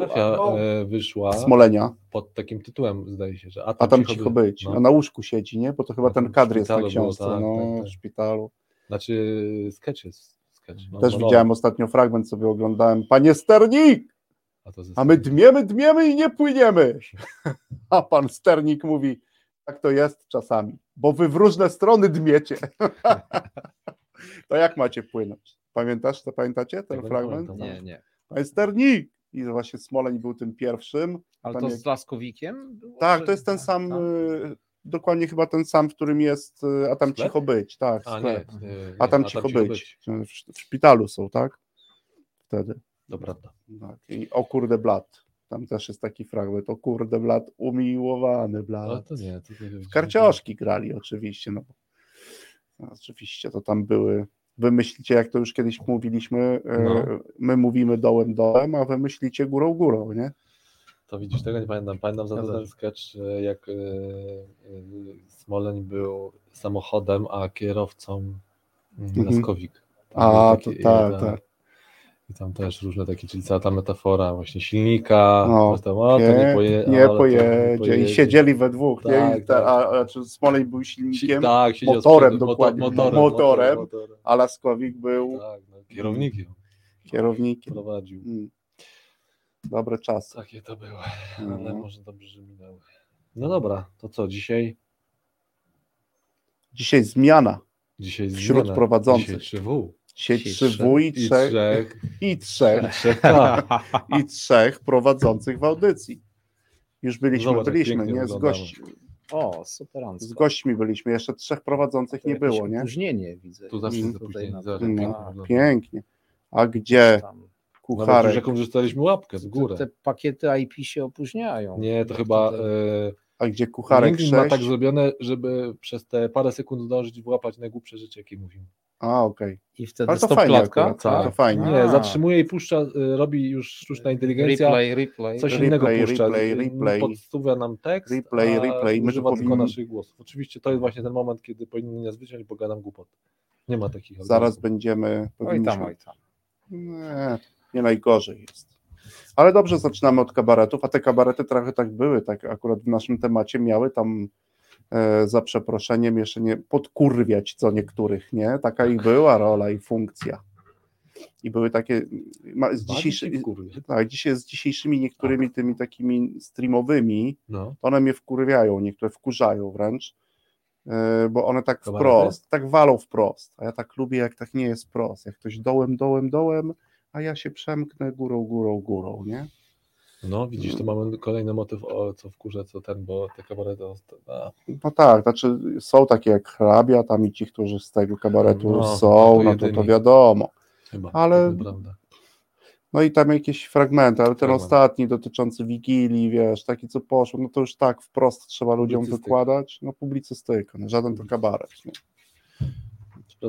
Fotografia no, e, wyszła Smolenia, pod takim tytułem, zdaje się, że a a tam cicho być. No. A na łóżku siedzi, nie? Bo to chyba ten tam kadr jest na szpitalu było, książce, tak, no, tak, tak. w szpitalu. Znaczy sketch jest. Sketch, no, Też widziałem ostatnio fragment, sobie oglądałem. Panie sternik, A, a my dmiemy, dmiemy i nie płyniemy. A pan sternik mówi, tak to jest czasami, bo wy w różne strony dmiecie. To jak macie płynąć? Pamiętasz, to pamiętacie ten Tego nie fragment? Nie, nie. Panie sternik! I właśnie Smoleń był tym pierwszym. Ale Tam to jak- z Laskowikiem? było, Tak, to jest ten tak, sam, tak. y, dokładnie chyba ten sam, w którym jest, y, a tam Sklep? cicho być, tak, A nie, nie, a tam nie, cicho być. W, w szpitalu są, tak? Wtedy. Prawda. Tak. I o kurde blat. Tam też jest taki fragment. O kurde blat, umiłowany blat. to nie. To nie W karcioszki grali oczywiście. No. No, Oczywiście to tam były. Wy myślicie, jak to już kiedyś mówiliśmy, e, No. my mówimy dołem dołem, a wy myślicie górą górą, nie? To widzisz, tego nie pamiętam. Pamiętam za ten sketch, e, jak e, Smoleń był samochodem, a kierowcą mm, Mhm. Laskowik. Tam A, to tak, tak. I tam też różne takie, czyli cała ta metafora właśnie silnika, No, potem, o, Nie, nie, poje, nie pojedzie. I siedzieli we dwóch, nie? Tak, I ta, tak. a, a Smolej był Si- silnikiem, tak, siedział z motorem przodu, dokładnie, motorem, motorem. motorem. a Laskowik był Tak, no, kierownikiem kierownikiem. prowadził. Mm. Dobre czasy. Takie to były, No. ale może dobrze, że minęły. No dobra, to co, dzisiaj? Dzisiaj zmiana. Dzisiaj Wśród zmiana. prowadzących. Dzisiaj 3W. Dzisiaj 3W i I trzech, i trzech, I trzech K. i trzech prowadzących w audycji. Już byliśmy, Zobacz, byliśmy, pięknie nie? Z, gości, O, super. z gośćmi byliśmy, jeszcze trzech prowadzących nie było, nie? Opóźnienie widzę. Tu zawsze Mm. jest Tutaj opóźnienie. jak No, pięknie. Pięknie. A gdzie Tam. Nawet już kucharek? jaką dostaliśmy łapkę w górę. Te, te pakiety IP się opóźniają. Nie, to chyba tutaj- e, A gdzie kucharek LinkedIn ma 6? tak zrobione, żeby przez te parę sekund zdążyć włapać najgłupsze rzeczy, jakie mówimy. A, okej. I wtedy Ale to stop fajnie klatka? akurat, tak. to fajnie. Nie, zatrzymuje i puszcza, e, robi już sztuczna inteligencja, Replay, replay. coś Replay, innego puszcza. replay, e, replay. Podstawia nam tekst, Replay, a replay. My używa tylko powinni- naszych głosów. Oczywiście to jest właśnie ten moment, kiedy powinien nas wyciąć, bo gadam głupot. Nie ma takich Zaraz algorytmów. będziemy. Oj tam, powinniśmy- oj tam. Nie, nie najgorzej jest. Ale dobrze zaczynamy od kabaretów, a te kabarety trochę tak były, tak akurat w naszym temacie miały tam za przeproszeniem jeszcze nie podkurwiać co niektórych, nie? Taka ich była rola i funkcja. I były takie ma, z dzisiejszy, tak, dzisiaj z dzisiejszymi niektórymi tymi takimi streamowymi, No. one mnie wkurwiają, niektóre wkurzają wręcz, e, bo one tak Kabarety? wprost, tak walą wprost, a ja tak lubię, jak tak nie jest wprost, jak ktoś dołem, dołem, dołem, a ja się przemknę górą, górą, górą, nie? No, widzisz, to mamy kolejny motyw, o, co wkurza, co ten, bo te kabarety... A, No tak, znaczy są takie jak hrabia, tam i ci, którzy z tego kabaretu No, są, to no to, to wiadomo. chyba, Ale-. No i tam jakieś fragmenty, ale ten Fragment. ostatni dotyczący Wigilii, wiesz, taki co poszło, no to już tak wprost trzeba ludziom wykładać, no publicystyka, no żaden to kabaret. Nie? To.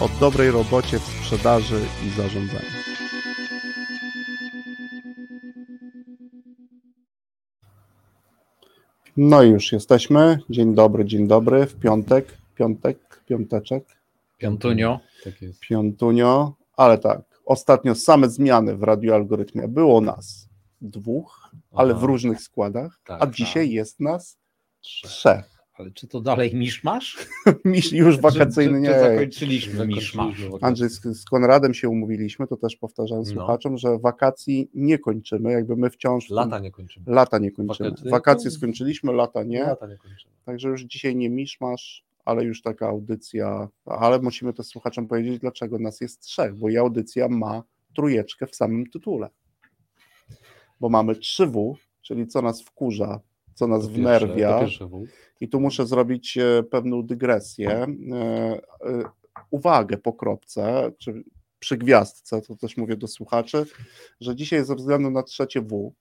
O dobrej robocie w sprzedaży i zarządzaniu. No i już jesteśmy. Dzień dobry, dzień dobry. W piątek, piątek, piąteczek, Piątunio. Tak jest. piątunio, ale tak. Ostatnio same zmiany w Radio Algorytmie. Było nas dwóch, ale Aha. w różnych składach, Tak, a dzisiaj jest nas trzech. Ale czy to dalej miszmasz? Miś już wakacyjny nie. czy, czy zakończyliśmy miszmasz? Andrzej, z, z Konradem się umówiliśmy, to też powtarzałem No. słuchaczom, że wakacji nie kończymy, jakby my wciąż w Lata nie kończymy. lata nie kończymy. Wakacje- Wakacje skończyliśmy, lata nie. Lata nie kończymy. Także już dzisiaj nie miszmasz, ale już taka audycja, ale musimy też słuchaczom powiedzieć, dlaczego nas jest trzech, bo i audycja ma trójeczkę w samym tytule. Bo mamy 3W, czyli co nas wkurza, co nas To wnerwia. to pierwsze. I tu muszę zrobić e, pewną dygresję. E, e, Uwagę po kropce, czy przy gwiazdce, to też mówię do słuchaczy, że dzisiaj ze względu na trzecie W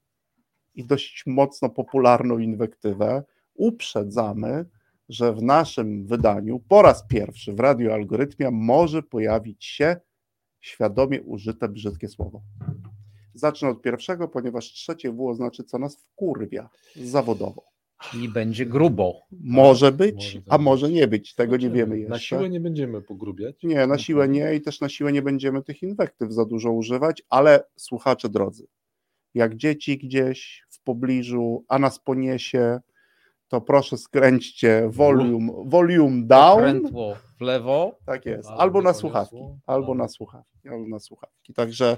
i dość mocno popularną inwektywę uprzedzamy, że w naszym wydaniu po raz pierwszy w Radio Algorytmia może pojawić się świadomie użyte brzydkie słowo. Zacznę od pierwszego, ponieważ trzecie W oznacza, co nas wkurwia zawodowo. I będzie grubo. Może być, Może tak a może nie być, tego nie wiemy jeszcze. Na siłę nie będziemy pogrubiać. Nie, na siłę nie i też na siłę nie będziemy tych inwektyw za dużo używać, ale słuchacze drodzy, jak dzieci gdzieś w pobliżu, a nas poniesie, to proszę skręćcie volume, volume down. Krętło w lewo. Tak jest. Albo na słuchawki. Albo na Albo- słuchawki. Albo na słuchawki. Także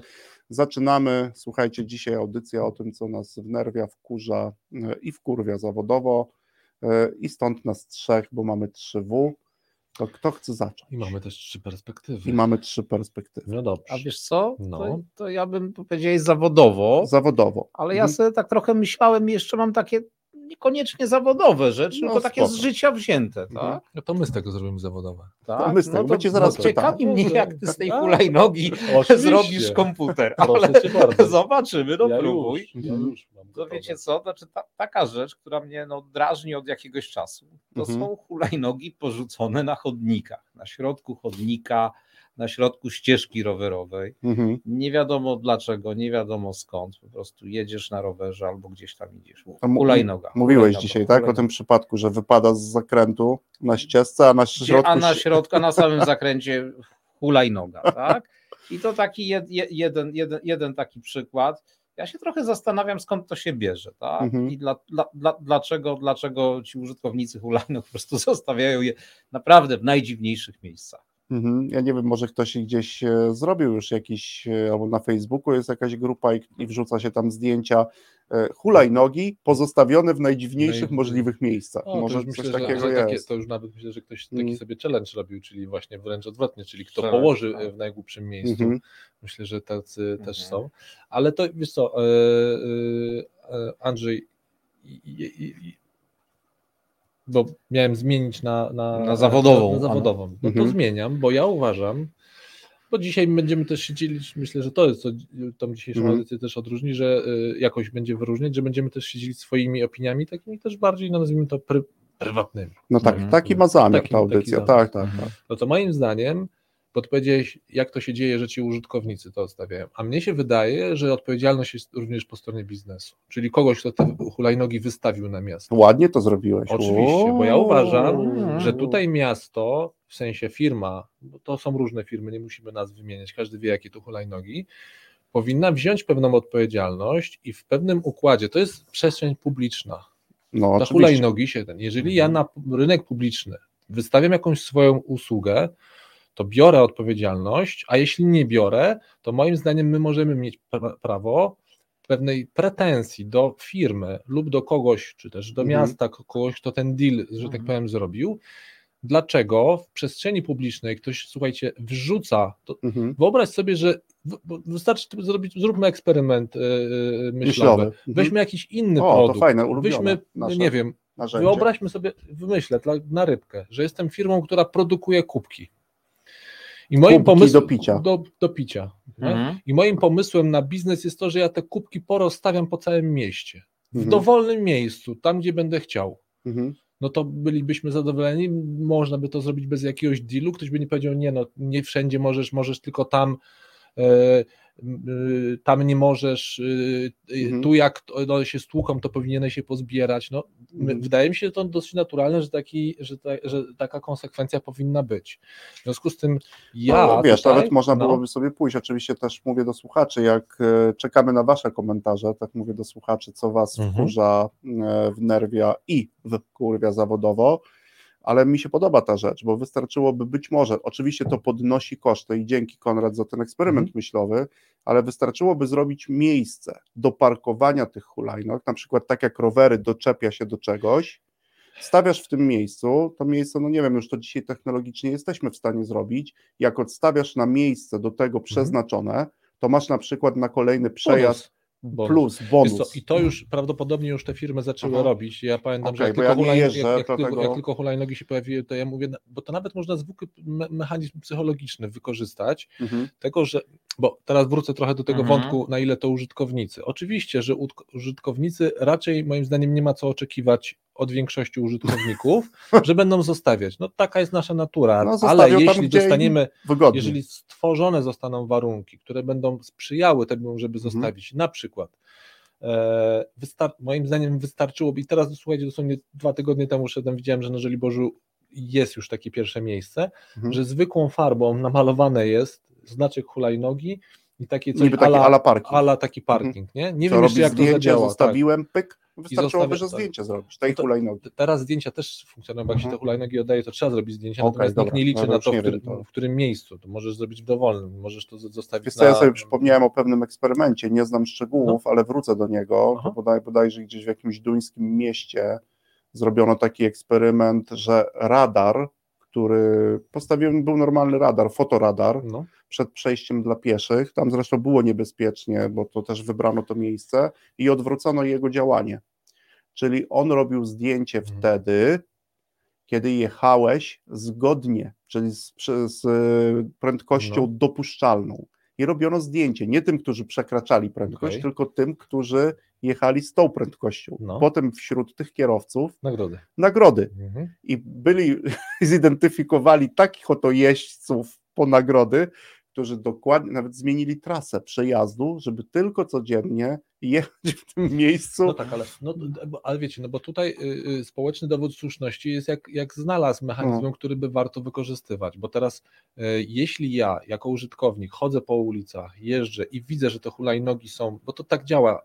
zaczynamy. Słuchajcie, dzisiaj audycja o tym, co nas wnerwia, wkurza e, i wkurwia zawodowo. E, I stąd nas trzech, bo mamy trzy W. To kto chce zacząć? I mamy też trzy perspektywy. I mamy trzy perspektywy. No dobrze. A wiesz co? No. To, to ja bym powiedział zawodowo, Zawodowo. ale ja Mhm. sobie tak trochę myślałem, jeszcze mam takie niekoniecznie zawodowe rzeczy, No, tylko takie z spoko. życia wzięte, Mhm. tak? No to my z tego zrobimy zawodowe. tak? my z tego- my cię zaraz no, ciekawi mnie, jak ty z tej hulajnogi Oczywiście. zrobisz komputer, ale zobaczymy, no ja próbuj. Już, ja już mam To wiecie co, znaczy ta, taka rzecz, która mnie no, drażni od jakiegoś czasu, to Mhm. są hulajnogi porzucone na chodnikach, na środku chodnika, na środku ścieżki rowerowej. Mhm. Nie wiadomo dlaczego, nie wiadomo skąd, po prostu jedziesz na rowerze albo gdzieś tam idziesz. Hulajnoga. Mówiłeś hulajnoga, dzisiaj, tak? O tym przypadku, że wypada z zakrętu na ścieżce, a na środku. a na środku, a na samym zakręcie hulajnoga, tak? I to taki jed, je- jeden, jeden, jeden taki przykład. Ja się trochę zastanawiam, skąd to się bierze, tak? Mhm. I dla, dla, dla, dlaczego, dlaczego ci użytkownicy hulajnóg po prostu zostawiają je naprawdę w najdziwniejszych miejscach. Mhm. Ja nie wiem, może ktoś gdzieś e, zrobił już jakiś, e, albo na Facebooku jest jakaś grupa i, i wrzuca się tam zdjęcia e, hulajnogi pozostawione w najdziwniejszych Naj- możliwych miejscach. O, może już coś myślę, że, takiego że takie, jest. to już nawet myślę, że ktoś taki Mm. sobie challenge robił, czyli właśnie wręcz odwrotnie, czyli kto położy tak. w najgłupszym miejscu. Mhm. Myślę, że tacy też Mhm. są. Ale to wiesz co, Andrzej, i, i, i, bo miałem zmienić na, na, Na zawodową, Na, zawodową. No to Mhm. zmieniam, bo ja uważam, bo dzisiaj będziemy też się dzielić, myślę, że to jest, co tą dzisiejszą Mhm. audycję też odróżni, że y, jakoś będzie wyróżniać, że będziemy też się dzielić swoimi opiniami, takimi też bardziej, no, nazwijmy to, pry, prywatnymi. No tak, Mhm. taki ma zamiar Taki- ta audycja. zamiar. Tak, tak, tak. No to moim zdaniem podpowiedziałeś, jak to się dzieje, że ci użytkownicy to odstawiają. A mnie się wydaje, że odpowiedzialność jest również po stronie biznesu, czyli kogoś, kto te hulajnogi wystawił na miasto. Ładnie to zrobiłeś. Oczywiście, bo ja uważam, że tutaj miasto, w sensie firma, bo to są różne firmy, nie musimy nas wymieniać, każdy wie, jakie tu hulajnogi, powinna wziąć pewną odpowiedzialność i w pewnym układzie, to jest przestrzeń publiczna, No, na oczywiście. hulajnogi się ten. Jeżeli ja na rynek publiczny wystawiam jakąś swoją usługę, to biorę odpowiedzialność, a jeśli nie biorę, to moim zdaniem my możemy mieć pra- prawo pewnej pretensji do firmy lub do kogoś, czy też do Mhm. miasta, ko- kogoś, kto ten deal, że tak Mhm. powiem, zrobił. Dlaczego w przestrzeni publicznej ktoś, słuchajcie, wrzuca, to Mhm. wyobraź sobie, że wystarczy zrobić, zróbmy eksperyment yy, myślowy. Myślowy. Mhm. Weźmy jakiś inny O, to produkt. fajne, ulubione Weźmy, nasze nie wiem, narzędzie. wyobraźmy sobie, wymyślę na rybkę, że jestem firmą, która produkuje kubki. I moim pomysłem do picia. Do, do picia. Mhm. I moim pomysłem na biznes jest to, że ja te kubki porozstawiam po całym mieście. W Mhm. dowolnym miejscu, tam gdzie będę chciał. Mhm. No to bylibyśmy zadowoleni. Można by to zrobić bez jakiegoś dealu. Ktoś by nie powiedział, nie, no nie wszędzie możesz, możesz tylko tam. E, tam nie możesz, e, e, Mhm. tu jak no, się stłuką, to powinieneś się pozbierać. No, Mhm. Wydaje mi się to dosyć naturalne, że, taki, że, ta, że taka konsekwencja powinna być. W związku z tym ja. no, wiesz, tutaj, nawet można no, byłoby sobie pójść. Oczywiście też mówię do słuchaczy, jak e, czekamy na Wasze komentarze, tak mówię do słuchaczy, co Was Mhm. wkurza, e, wnerwia i wkurwia zawodowo. Ale mi się podoba ta rzecz, bo wystarczyłoby być może, oczywiście to podnosi koszty i dzięki Konrad za ten eksperyment Mhm. myślowy, ale wystarczyłoby zrobić miejsce do parkowania tych hulajnóg, na przykład tak jak rowery doczepia się do czegoś, stawiasz w tym miejscu, to miejsce, no nie wiem, już to dzisiaj technologicznie jesteśmy w stanie zrobić, jak odstawiasz na miejsce do tego przeznaczone, to masz na przykład na kolejny przejazd Bonus. plus, bonus. co, I to już prawdopodobnie już te firmy zaczęły Aha. robić. Ja pamiętam, że Okej, jak, tylko ja nie hulaj, jeżdżę, jak, jak, jak tylko hulajnogi się pojawiły, to ja mówię, bo to nawet można zwykły me mechanizm psychologiczny wykorzystać, Mhm. tego, że, bo teraz wrócę trochę do tego Mhm. wątku, na ile to użytkownicy. Oczywiście, że użytkownicy raczej moim zdaniem nie ma co oczekiwać od większości użytkowników, że będą zostawiać. No taka jest nasza natura, No, ale jeśli dostaniemy Wygodnie. jeżeli stworzone zostaną warunki, które będą sprzyjały temu, żeby Mhm. zostawić, na przykład, e, wystar- moim zdaniem wystarczyłoby, i teraz słuchajcie, dosłownie dwa tygodnie temu szedłem, widziałem, że na Żoliborzu jest już takie pierwsze miejsce, Mhm. że zwykłą farbą namalowane jest znaczek hulajnogi i takie coś Niby taki ala, ala parking. ala taki parking, nie? Nie Co wiem jeszcze jak to zadziała. Tak. zostawiłem, pyk, wystarczyłoby, że tak. zdjęcie zrobić, tej No to- hulajnogi. Teraz zdjęcia też funkcjonują, bo jak się Mhm. te hulajnogi oddaje, to trzeba zrobić zdjęcia, Okej, natomiast dobra. nikt nie liczy No, na to, w to- w którym miejscu. To możesz zrobić w dowolnym, możesz to zostawić Wiesz co, ja na- sobie przypomniałem o pewnym eksperymencie, nie znam szczegółów, ale wrócę do niego. Aha. To bodaj, bodajże gdzieś w jakimś duńskim mieście zrobiono taki eksperyment, że radar, który postawiony był normalny radar, fotoradar, No. przed przejściem dla pieszych. Tam zresztą było niebezpiecznie, bo to też wybrano to miejsce i odwrócono jego działanie. Czyli on robił zdjęcie Mhm. wtedy, kiedy jechałeś zgodnie, czyli z, z prędkością No. dopuszczalną. I robiono zdjęcie nie tym, którzy przekraczali prędkość, Okej. tylko tym, którzy jechali z tą prędkością. No. Potem wśród tych kierowców Nagrody. nagrody Mhm. i byli, zidentyfikowali takich oto jeźdźców po nagrody, którzy dokładnie nawet zmienili trasę przejazdu, żeby tylko codziennie jechać w tym miejscu. No tak, ale, no, ale wiecie, no bo tutaj y, y, społeczny dowód słuszności jest jak, jak znalazł mechanizmem, No. który by warto wykorzystywać, bo teraz y, jeśli ja jako użytkownik chodzę po ulicach, jeżdżę i widzę, że te hulajnogi są, bo to tak działa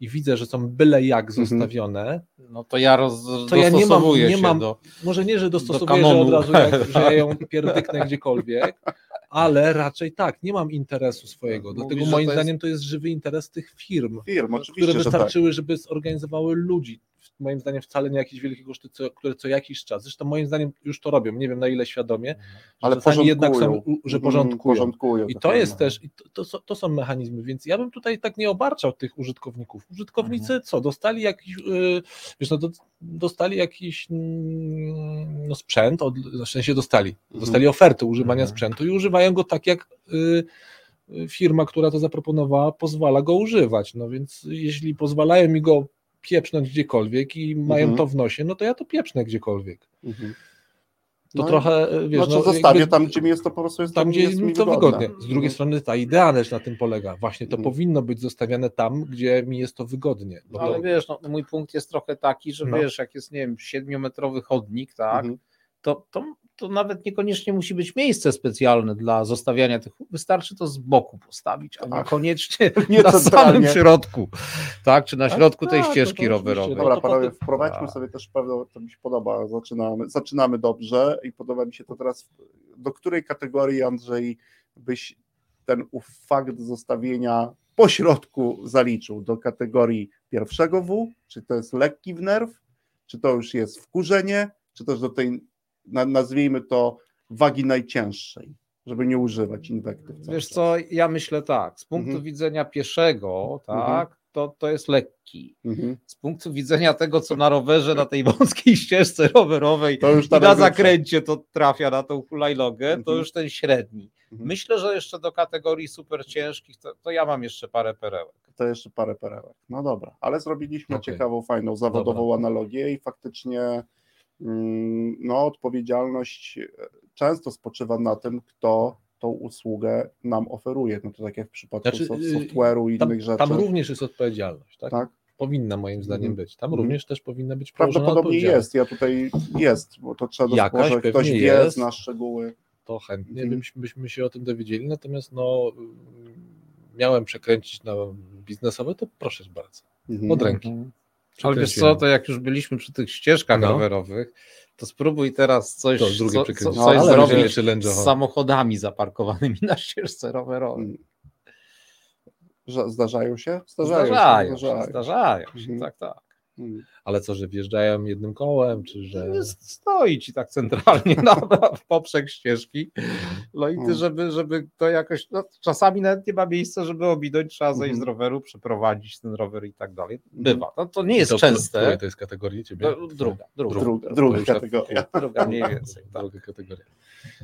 i widzę, że są byle jak Mhm. zostawione, No to ja roz, To ja nie mam- nie się mam- do... może nie, że dostosowuję, że kanonu. od razu, jak, że ja ją pierdyknę gdziekolwiek, ale raczej tak, nie mam interesu swojego, Mówisz, dlatego moim to jest- zdaniem to jest żywy interes tych firm, Firm, które tak. wystarczyły, żeby zorganizowały ludzi. Moim zdaniem wcale nie jakieś wielkie koszty, co, które co jakiś czas. Zresztą moim zdaniem już to robią. Nie wiem na ile świadomie, że Ale czasami jednak są, że Mhm, porządkują. porządkują I to jest też, i to, to, są- to są mechanizmy, więc ja bym tutaj tak nie obarczał tych użytkowników. Użytkownicy Mhm. co, dostali jakiś, yy, wiesz, no, do, dostali jakiś mm, no, sprzęt, od, w sensie dostali, Mhm. dostali ofertę używania Mhm. sprzętu i używają go tak, jak yy, yy, firma, która to zaproponowała, pozwala go używać. No więc jeśli pozwalają mi go pieprznąć gdziekolwiek i mają Mhm. to w nosie, no to ja to pieprznę gdziekolwiek. Mhm. To No trochę, wiesz, Znaczy no, zostawię jakby- tam, gdzie mi jest to po prostu jest tam, gdzie jest mi to wygodne. wygodnie. Z drugiej strony ta idea też na tym polega. Właśnie to Mhm. powinno być zostawiane tam, gdzie mi jest to wygodnie. Bo Ale to, wiesz, no, mój punkt jest trochę taki, że No. wiesz, jak jest, nie wiem, siedmiometrowy chodnik, tak, Mhm. to, to, to nawet niekoniecznie musi być miejsce specjalne dla zostawiania tych, wystarczy to z boku postawić, a Tak. niekoniecznie Nie na samym środku, tak, czy na Tak, środku tej tak, to- to ścieżki oczywiście, rowerowej. no. Dobra, to panowie, wprowadźmy Tak. sobie też pewną, to mi się podoba, zaczynamy, zaczynamy dobrze i podoba mi się to teraz, do której kategorii, Andrzej, byś ten fakt zostawienia po środku zaliczył? Do kategorii pierwszego W, czy to jest lekki w nerw, czy to już jest wkurzenie, czy też do tej, nazwijmy to, wagi najcięższej, żeby nie używać inwektyw. Wiesz czas. co, ja myślę tak, z punktu Mhm. widzenia pieszego, tak, to, to jest lekki. Mhm. Z punktu widzenia tego, co na rowerze, na tej wąskiej ścieżce rowerowej To już i na zakręcie to trafia na tą hulajnogę, to Mhm. już ten średni. Mhm. Myślę, że jeszcze do kategorii super ciężkich, to, to ja mam jeszcze parę perełek. to jeszcze parę perełek. No dobra, ale zrobiliśmy Okej. ciekawą, fajną, zawodową Dobra. analogię i faktycznie no, odpowiedzialność e, często spoczywa na tym, kto tą usługę nam oferuje. No to tak jak w przypadku Znaczy, y, software'u i tam, innych rzeczy. tam również jest odpowiedzialność. Tak? tak? Powinna moim zdaniem Mhm. być. Tam Mhm. również też powinna być Prawdopodobnie jest. Ja tutaj jest, bo to trzeba Jakaś może ktoś pewnie wie, jest. zna szczegóły. To chętnie Mhm. byśmy, byśmy się o tym dowiedzieli, natomiast no, miałem przekręcić na biznesowe, to proszę bardzo. Mhm. Od ręki. Ale wiesz co, to jak już byliśmy przy tych ścieżkach No. rowerowych, to spróbuj teraz coś, To z drugiej co, co. No, coś ale zrobić z samochodami zaparkowanymi na ścieżce rowerowej. Mm. Zdarzają się? Zdarzają, Zdarzają, się. się, zdarzają się, Mhm. tak, tak. Mm. Ale co, że wjeżdżają jednym kołem, czy że... Nie stoi ci tak centralnie na, na, w poprzek ścieżki. No i ty, Mm. żeby, żeby to jakoś. No, czasami nawet nie ma miejsca, żeby ominąć, trzeba zejść z Mhm. roweru, przeprowadzić ten rower i tak dalej. Bywa. No, to nie jest to, częste. której to jest kategorii ciebie? No, druga, druga. Druga, druga już kategoria. Druga mniej więcej. Tak. Druga kategoria.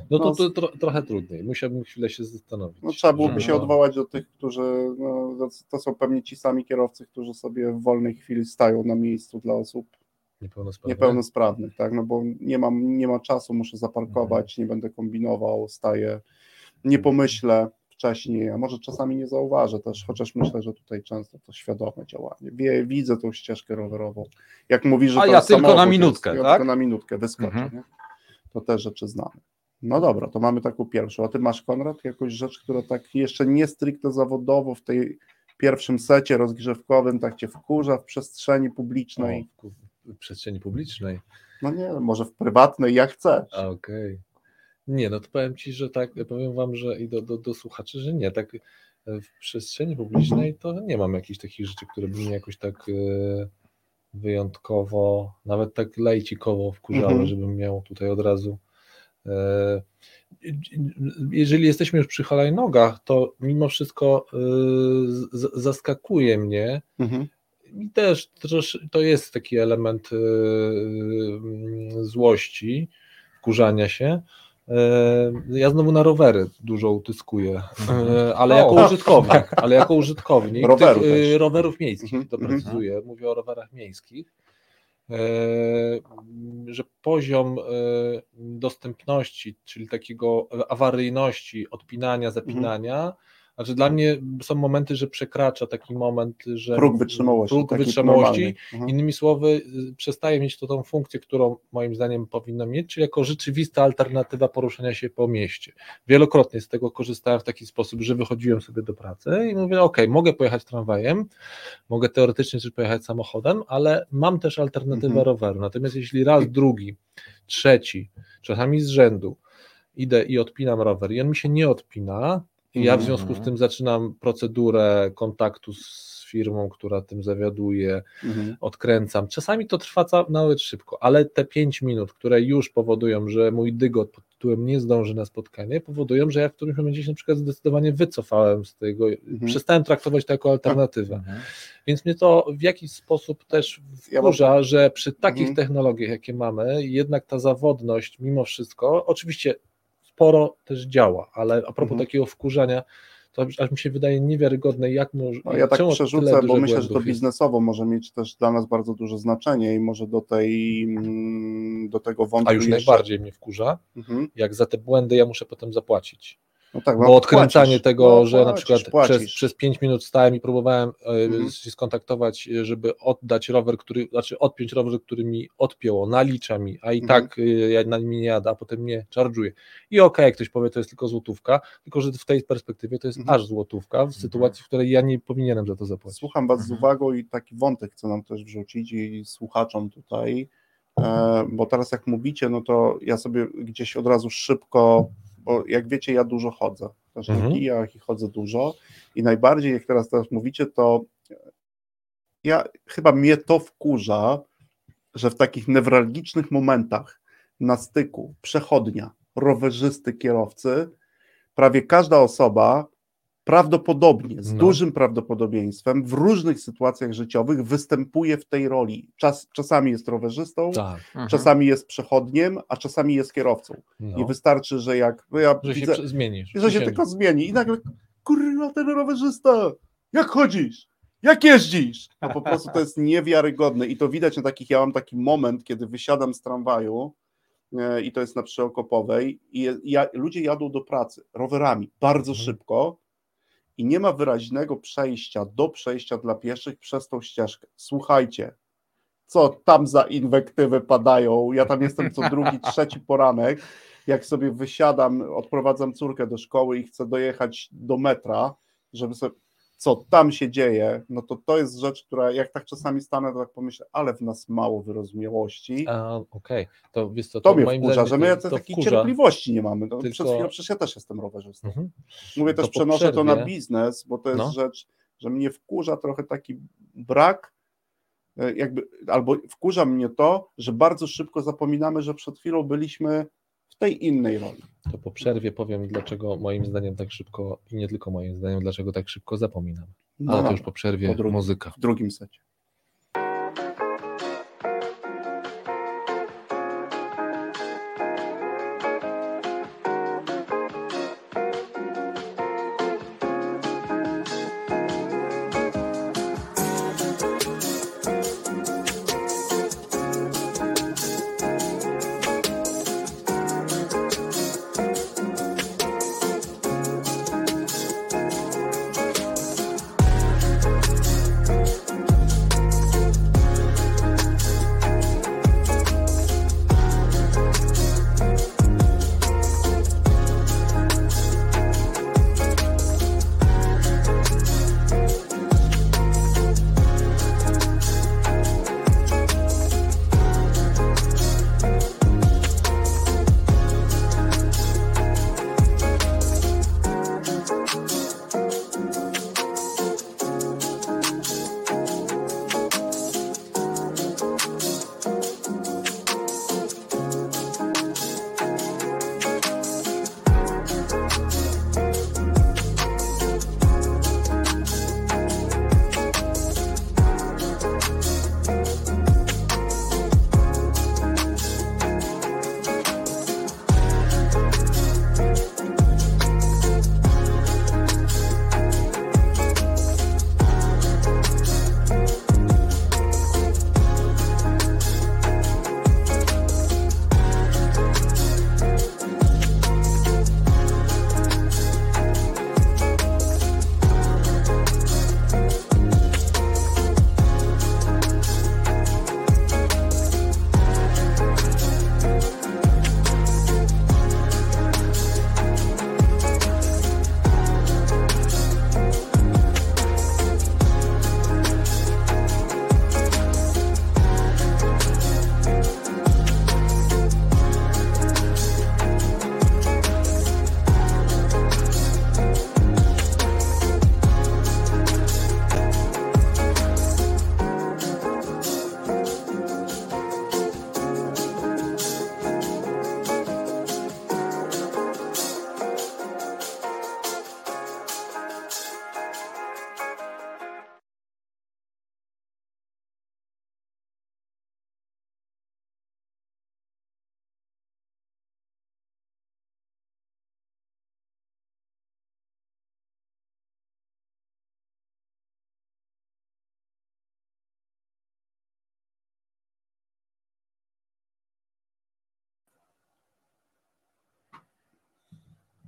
No to, No, to tro, trochę trudniej. Musiałbym chwilę się zastanowić. No, trzeba byłoby że- się odwołać do tych, którzy, no, to- to są pewnie ci sami kierowcy, którzy sobie w wolnej chwili stają na miejscu dla osób Niepełnosprawny. niepełnosprawnych, tak, no bo nie mam, nie ma czasu, muszę zaparkować, nie będę kombinował, staję, nie pomyślę wcześniej, a może czasami nie zauważę też, chociaż myślę, że tutaj często to świadome działanie. Wie, widzę tą ścieżkę rowerową. Jak mówi, że A to ja tylko samochód na minutkę, jest, ja tak? tylko na minutkę wyskoczę, Mhm. nie? To te rzeczy znamy. No dobra, to mamy taką pierwszą. A ty masz, Konrad, jakąś rzecz, która tak jeszcze nie stricte zawodowo w tej pierwszym secie rozgrzewkowym tak cię wkurza w przestrzeni publicznej? O, w- przestrzeni publicznej. No nie, może w prywatnej, jak chcesz. Okej. Nie, no to powiem ci, że tak, powiem wam, że i do, do, do słuchaczy, że nie, tak w przestrzeni publicznej to nie mam jakichś takich rzeczy, które by mnie jakoś tak e, wyjątkowo, nawet tak lejcikowo wkurzały, Mhm. żebym miał tutaj od razu. E, Jeżeli jesteśmy już przy hulajnogach, to mimo wszystko e, zaskakuje mnie, Mhm. i też to jest taki element y, y, złości, wkurzania się. Ja znowu na rowery dużo utyskuję, y, ale O. jako użytkownik, ale jako użytkownik Roweru tych, rowerów miejskich, Mhm, doprecyzuję, mówię o rowerach miejskich, że poziom y, dostępności, czyli takiego awaryjności, odpinania, zapinania, znaczy dla mnie są momenty, że przekracza taki moment, że Próg wytrzymałości. próg wytrzymałości. Mhm. Innymi słowy, przestaje mieć to tą funkcję, którą moim zdaniem powinno mieć, czyli jako rzeczywista alternatywa poruszania się po mieście. Wielokrotnie z tego korzystałem w taki sposób, że wychodziłem sobie do pracy i mówię, ok, mogę pojechać tramwajem, mogę teoretycznie też pojechać samochodem, ale mam też alternatywę Mhm. roweru. Natomiast jeśli raz, drugi, trzeci, czasami z rzędu idę i odpinam rower i on mi się nie odpina, ja w Mhm. związku z tym zaczynam procedurę kontaktu z firmą, która tym zawiaduje, Mhm. odkręcam. Czasami to trwa nawet szybko, ale te 5 minut, które już powodują, że mój dygot pod tytułem nie zdąży na spotkanie, powodują, że ja w którymś momencie się na przykład zdecydowanie wycofałem z tego, Mhm. przestałem traktować to jako alternatywę. Mhm. Więc mnie to w jakiś sposób też wkurza, że przy takich Mhm. technologiach, jakie mamy, jednak ta zawodność mimo wszystko, oczywiście sporo też działa, ale a propos Mhm. takiego wkurzania, to aż- mi się wydaje niewiarygodne, jak może. No, ja tak przerzucę, bo myślę, że to biznesowo może mieć też dla nas bardzo duże znaczenie i może do tej mm, do tego wątku A już jeszcze... najbardziej mnie wkurza, Mhm. jak za te błędy ja muszę potem zapłacić. No tak, Bo odkręcanie płacisz. tego, No, że na przykład płacisz. przez, przez 5 minut stałem i próbowałem e, Mhm. się skontaktować, e, żeby oddać rower, który, znaczy odpiąć rower, który mi odpięło, nalicza mi, a i Mhm. tak e, ja na nim nie jadę, a potem mnie charge'uje. I okej, ktoś powie, to jest tylko złotówka, tylko że w tej perspektywie to jest Mhm. aż złotówka, w sytuacji, w której ja nie powinienem za to zapłacić. Słucham Was z Mhm. uwagą i taki wątek chcę nam też wrzucić i słuchaczom tutaj, bo teraz jak mówicie, no to ja sobie gdzieś od razu szybko, bo jak wiecie, ja dużo chodzę, na Mhm. kijach i chodzę dużo i najbardziej jak teraz teraz mówicie, to ja chyba mnie to wkurza, że w takich newralgicznych momentach na styku przechodnia, rowerzysty, kierowcy, prawie każda osoba prawdopodobnie, z No. dużym prawdopodobieństwem w różnych sytuacjach życiowych występuje w tej roli. Czas, czasami jest rowerzystą, Tak. Mhm. czasami jest przechodniem, a czasami jest kierowcą. No. Nie wystarczy, że jak no ja Że się widzę, prze- zmienisz. że się tylko zmieni i nagle kurwa ten rowerzysta, jak chodzisz? Jak jeździsz? No po prostu to jest niewiarygodne i to widać na takich, ja mam taki moment, kiedy wysiadam z tramwaju e, i to jest na Przeokopowej i ja, ludzie jadą do pracy rowerami bardzo Mhm. szybko i nie ma wyraźnego przejścia do przejścia dla pieszych przez tą ścieżkę. Słuchajcie, co tam za inwektywy padają. Ja tam jestem co drugi, trzeci poranek. Jak sobie wysiadam, odprowadzam córkę do szkoły i chcę dojechać do metra, żeby sobie. Co tam się dzieje, no to to jest rzecz, która jak tak czasami stanę, to tak pomyślę, ale w nas mało wyrozumiałości. A, okej. To wiesz co, To to mnie wkurza, zdaniem że my to- takiej wkurza. cierpliwości nie mamy. No, Tylko- Przed chwilą przecież ja też jestem rowerzystą. Mhm. Mówię To też, przenoszę to na przerwie- biznes, bo to jest No. rzecz, że mnie wkurza trochę taki brak e, jakby, albo wkurza mnie to, że bardzo szybko zapominamy, że przed chwilą byliśmy w tej innej roli. To po przerwie powiem, dlaczego moim zdaniem tak szybko, i nie tylko moim zdaniem, dlaczego tak szybko zapominam. No Ale to już po przerwie po muzyka. w drugim secie.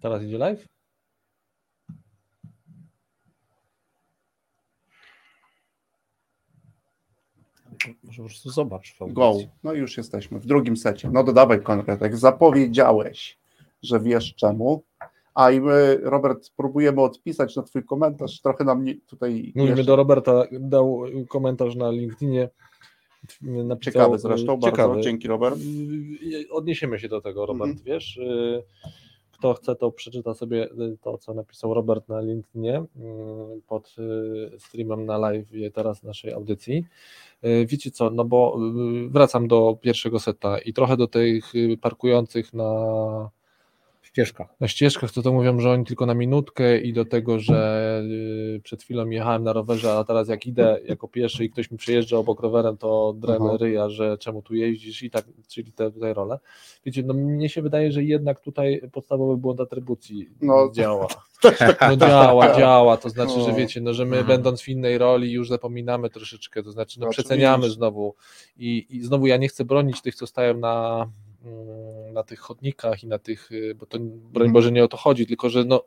Teraz idzie live? Może po prostu zobacz. Go. No i już jesteśmy w drugim secie. No dodawaj konkretek. Zapowiedziałeś, że wiesz czemu. A i my, Robert, próbujemy odpisać na Twój komentarz. Trochę nam nie, tutaj. Mówimy jeszcze- do Roberta, dał komentarz na LinkedInie. Napisał, Ciekawy zresztą, bardzo. ciekawy. Dzięki, Robert. Y, Odniesiemy się do tego, Robert, Mhm. wiesz. Kto chce, to przeczyta sobie y, to, co napisał Robert na LinkedInie y, pod y, streamem na live teraz naszej audycji. Y, Wiecie co, no bo wracam do pierwszego seta i trochę do tych parkujących na Ścieżka. na ścieżkach, to to mówią, że oni tylko na minutkę i do tego, że y, przed chwilą jechałem na rowerze, a teraz jak idę jako pieszy i ktoś mi przejeżdża obok rowerem, to dremy Aha. ryja, że czemu tu jeździsz i tak, czyli te tutaj role. Wiecie, no mnie się wydaje, że jednak tutaj podstawowy błąd atrybucji No. działa. No działa, działa, to znaczy, że No. wiecie, no, że my Mhm. będąc w innej roli już zapominamy troszeczkę, to znaczy no, przeceniamy znowu i, i znowu ja nie chcę bronić tych, co stają na, mm, na tych chodnikach i na tych, y, bo to broń Mhm. Boże nie o to chodzi, tylko że no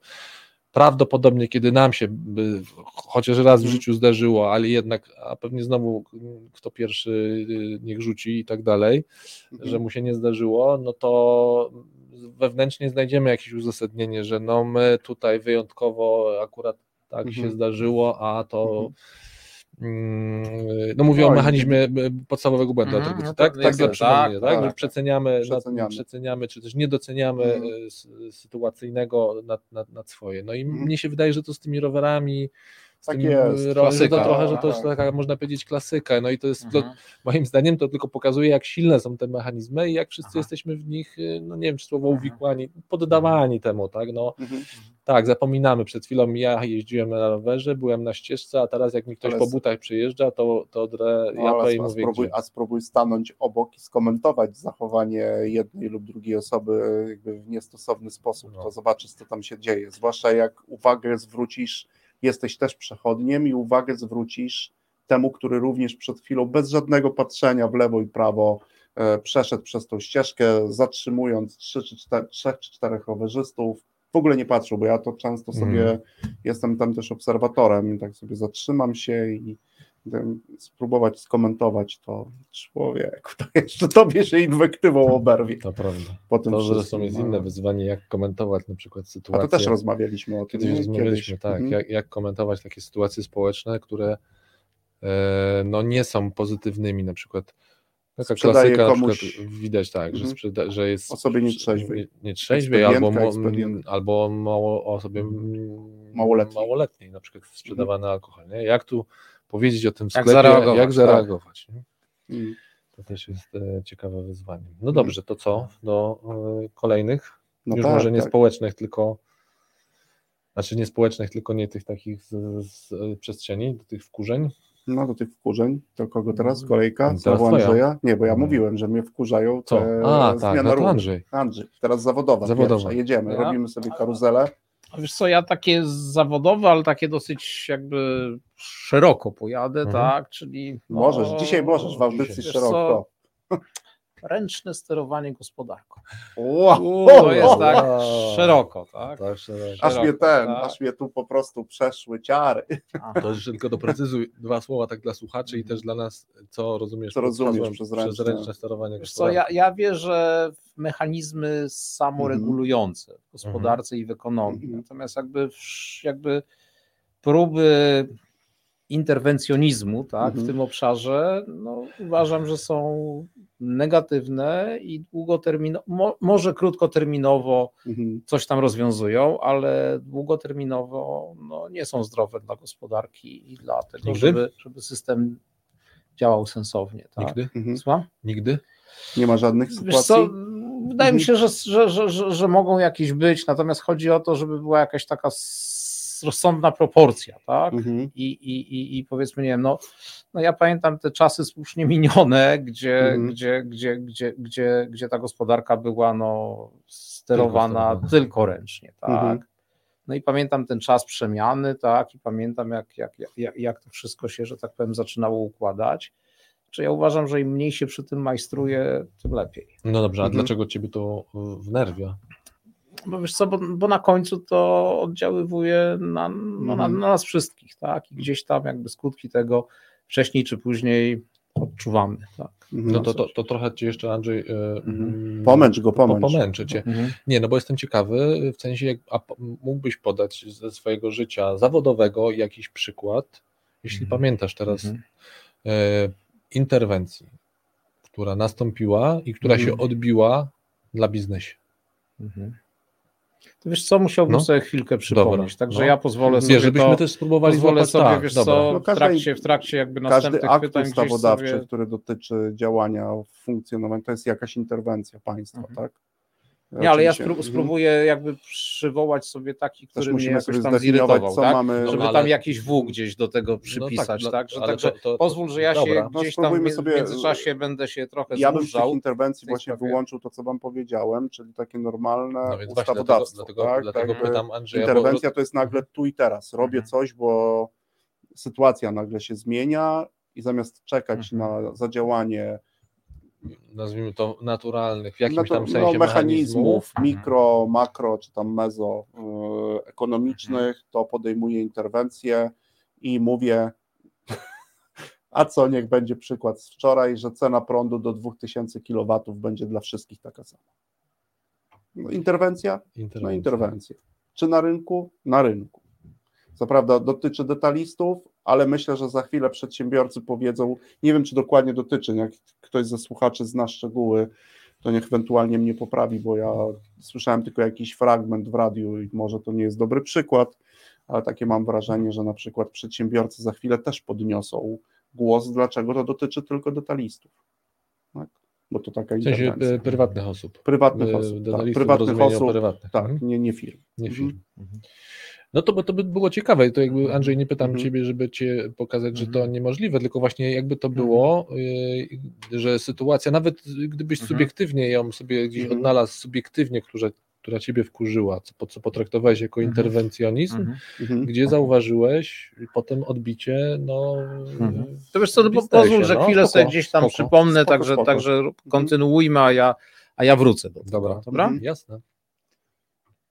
prawdopodobnie kiedy nam się by, chociaż raz w Mhm. życiu zdarzyło, ale jednak, a pewnie znowu kto pierwszy y, niech rzuci i tak dalej, Mhm. że mu się nie zdarzyło, no to wewnętrznie znajdziemy jakieś uzasadnienie, że no my tutaj wyjątkowo akurat tak się Mhm. zdarzyło, a to Mhm. Mm, no mówię o Oj, mechaniczmie e, podstawowego błędu Mhm, atrybucji, no tak? Tak, tak, przypomnienia, tak, tak, że tak. przeceniamy, Przeceniamy. Nad, przeceniamy, czy też nie doceniamy s- sytuacyjnego nad, nad, nad swoje. No i Mhm. mnie się wydaje, że to z tymi rowerami Tak jest, że klasyka. to trochę, że to jest Tak. taka, można powiedzieć, klasyka. No i to jest, to, Mhm. moim zdaniem, to tylko pokazuje, jak silne są te mechanizmy i jak wszyscy Aha. jesteśmy w nich, y, no nie wiem, czy słowo Mhm. uwikłani, poddawani temu, tak? No Mhm. tak, zapominamy. Przed chwilą ja jeździłem na rowerze, byłem na ścieżce, a teraz jak mi ktoś Ale po butach przyjeżdża, to, to odrę No, japę ale i a, mówię, spróbuj, a spróbuj stanąć obok i skomentować zachowanie jednej lub drugiej osoby jakby w niestosowny sposób, No. to zobaczysz, co tam się dzieje. Zwłaszcza jak uwagę zwrócisz, jesteś też przechodniem i uwagę zwrócisz temu, który również przed chwilą bez żadnego patrzenia w lewo i prawo e, przeszedł przez tą ścieżkę, zatrzymując trzy czy cztery, trzech czy czterech rowerzystów. W ogóle nie patrzył, bo ja to często sobie Mhm. jestem tam też obserwatorem i tak sobie zatrzymam się i spróbować skomentować to człowieku, to jeszcze tobie się inwektywą oberwie To prawda. po tym To zresztą jest no. inne wyzwanie, jak komentować na przykład A sytuację. to też rozmawialiśmy o tym. Kiedyś rozmawialiśmy, tak, Mhm. jak, jak komentować takie sytuacje społeczne, które e, no, nie są pozytywnymi, na przykład taka Sprzedaje klasyka, komuś- na przykład widać tak, że, Mhm. sprzeda- że jest Osobie nietrzeźwej. nie, nietrzeźwej albo, mo, albo mało, osobie mm, Małoletniej. małoletniej, na przykład sprzedawany alkohol. Nie? Jak tu powiedzieć o tym w Jak sklepie, zareagować, jak tak. zareagować. Nie? Mm. To też jest e, ciekawe wyzwanie. No dobrze, to co? Do e, kolejnych? No Już tak, może nie tak. społecznych, tylko znaczy nie społecznych, tylko nie tych takich z, z przestrzeni, do tych wkurzeń. No do tych wkurzeń, to kogo teraz? Mm. Kolejka? Znowu. Andrzeja? Nie, bo ja Mm. mówiłem, że mnie wkurzają Co? te A, tak, zmiana no to ról. Andrzej. Andrzej, teraz zawodowa, Zawodowa. pierwsza, jedziemy, Ja? robimy sobie karuzelę. A Wiesz co, ja takie zawodowe, ale takie dosyć jakby szeroko pojadę, Mhm. tak, czyli... no, Możesz, dzisiaj możesz w audycji szeroko. Ręczne sterowanie gospodarką. Wow, To jest tak Wow. szeroko, tak? Tak, szeroko. Aż mnie ten, tak. aż mnie tu po prostu przeszły ciary. Aha. To jeszcze tylko doprecyzuj dwa słowa tak dla słuchaczy i też dla nas, co rozumiesz, Co rozumiesz przez przez ręczne. ręczne sterowanie Wiesz co, ja, gospodarką. ja wierzę w mechanizmy samoregulujące w gospodarce i w ekonomii. Mhm. Natomiast jakby, jakby próby interwencjonizmu tak, Mhm. w tym obszarze, no, uważam, że są negatywne i długoterminowo, mo, może krótkoterminowo Mhm. coś tam rozwiązują, ale długoterminowo no, nie są zdrowe dla gospodarki i dla tego, Nigdy? żeby, żeby system działał sensownie. Tak? Nigdy? Mhm. Słucham? Nigdy? Nie ma żadnych Wiesz sytuacji. co, wydaje mi Mhm. się, że, że, że, że, że mogą jakieś być, natomiast chodzi o to, żeby była jakaś taka rozsądna proporcja, tak? Mhm. I, i, i, I powiedzmy, nie wiem, no, no ja pamiętam te czasy słusznie minione, gdzie, Mhm. gdzie, gdzie, gdzie, gdzie, gdzie ta gospodarka była no, sterowana Tylko tylko, ręcznie, tak? Mhm. No i pamiętam ten czas przemiany, tak, i pamiętam jak, jak, jak, jak to wszystko się, że tak powiem, zaczynało układać. Czy ja uważam, że im mniej się przy tym majstruje, tym lepiej. No dobrze, a Mhm. dlaczego ciebie to wnerwia? Bo wiesz co, bo, bo na końcu to oddziaływuje na, no, na, Mhm. na nas wszystkich, tak? I gdzieś tam jakby skutki tego wcześniej czy później odczuwamy. Tak. Mhm. No to, to, to trochę cię jeszcze Andrzej y, Mhm. mm, Pomęcz go, po- pomęcz. pomęczę cię. Nie, no bo jestem ciekawy, w sensie, jak, a mógłbyś podać ze swojego życia zawodowego jakiś przykład, jeśli Mhm. pamiętasz teraz, Mhm. e, interwencji, która nastąpiła i która się Mhm. odbiła dla biznesu. Mhm. To wiesz co, musiałbym No. sobie chwilkę przypomnieć, Dobra, także no. ja pozwolę sobie Wiesz, żebyśmy to, też spróbowali pozwolę złapać, sobie, tak, wiesz dobra. co, No w, trakcie, w trakcie jakby Każdy następnych akt pytań ustawodawczy, sobie... który dotyczy działania w funkcjonowaniu, to jest jakaś interwencja państwa, Mhm. tak? Nie, ale ja spró- Mhm. spróbuję jakby przywołać sobie taki, który mnie musimy jakoś sobie tam zirytował, co tak? mamy. No, żeby ale- tam jakiś W gdzieś do tego przypisać, no tak? Że, ale także to- to- pozwól, że ja dobra. się No, gdzieś tam spróbujmy w sobie- międzyczasie będę się trochę Ja bym z tych interwencji w właśnie sprawie. wyłączył to, co wam powiedziałem, czyli takie normalne No więc ustawodawstwo. dlatego, tak? dlatego Jakby pytam Andrzeja, bo- Interwencja to jest nagle tu i teraz. Robię Mhm. coś, bo sytuacja nagle się zmienia i zamiast czekać Mhm. na zadziałanie nazwijmy to naturalnych, w jakimś no to- tam sensie no, mechanizmów Mhm. mikro, makro czy tam mezo y, ekonomicznych, to podejmuję interwencję i mówię, a co, niech będzie przykład z wczoraj, że cena prądu do 2000 kW będzie dla wszystkich taka sama. No, interwencja? No interwencji. interwencja. Czy na rynku? Na rynku. Co prawda dotyczy detalistów, ale myślę, że za chwilę przedsiębiorcy powiedzą, nie wiem czy dokładnie dotyczy, jak ktoś ze słuchaczy zna szczegóły, to niech ewentualnie mnie poprawi, bo ja słyszałem tylko jakiś fragment w radiu i może to nie jest dobry przykład, ale takie mam wrażenie, że na przykład przedsiębiorcy za chwilę też podniosą głos, dlaczego to dotyczy tylko detalistów. Tak? Bo to taka W sensie e, prywatnych osób. Prywatnych E, osób, tak, prywatnych osób, tak, Mhm. nie, nie firm. Nie Mhm. No to, bo to by było ciekawe. To jakby Andrzej, nie pytam Mhm. ciebie, żeby cię pokazać, że to Mhm. niemożliwe, tylko właśnie jakby to było, yy, że sytuacja, nawet gdybyś Mhm. subiektywnie ją sobie gdzieś Mhm. odnalazł, subiektywnie, która, która ciebie wkurzyła, co, po- co potraktowałeś jako Mhm. interwencjonizm, Mhm. Mhm. gdzie zauważyłeś potem odbicie, no. Mhm. To wiesz co, no, pozwól, że no, chwilę spoko, sobie gdzieś tam spoko. przypomnę, Spoko, także, spoko. także kontynuujmy, a ja, a ja wrócę do tego. Dobra, Dobra? Mhm. Jasne.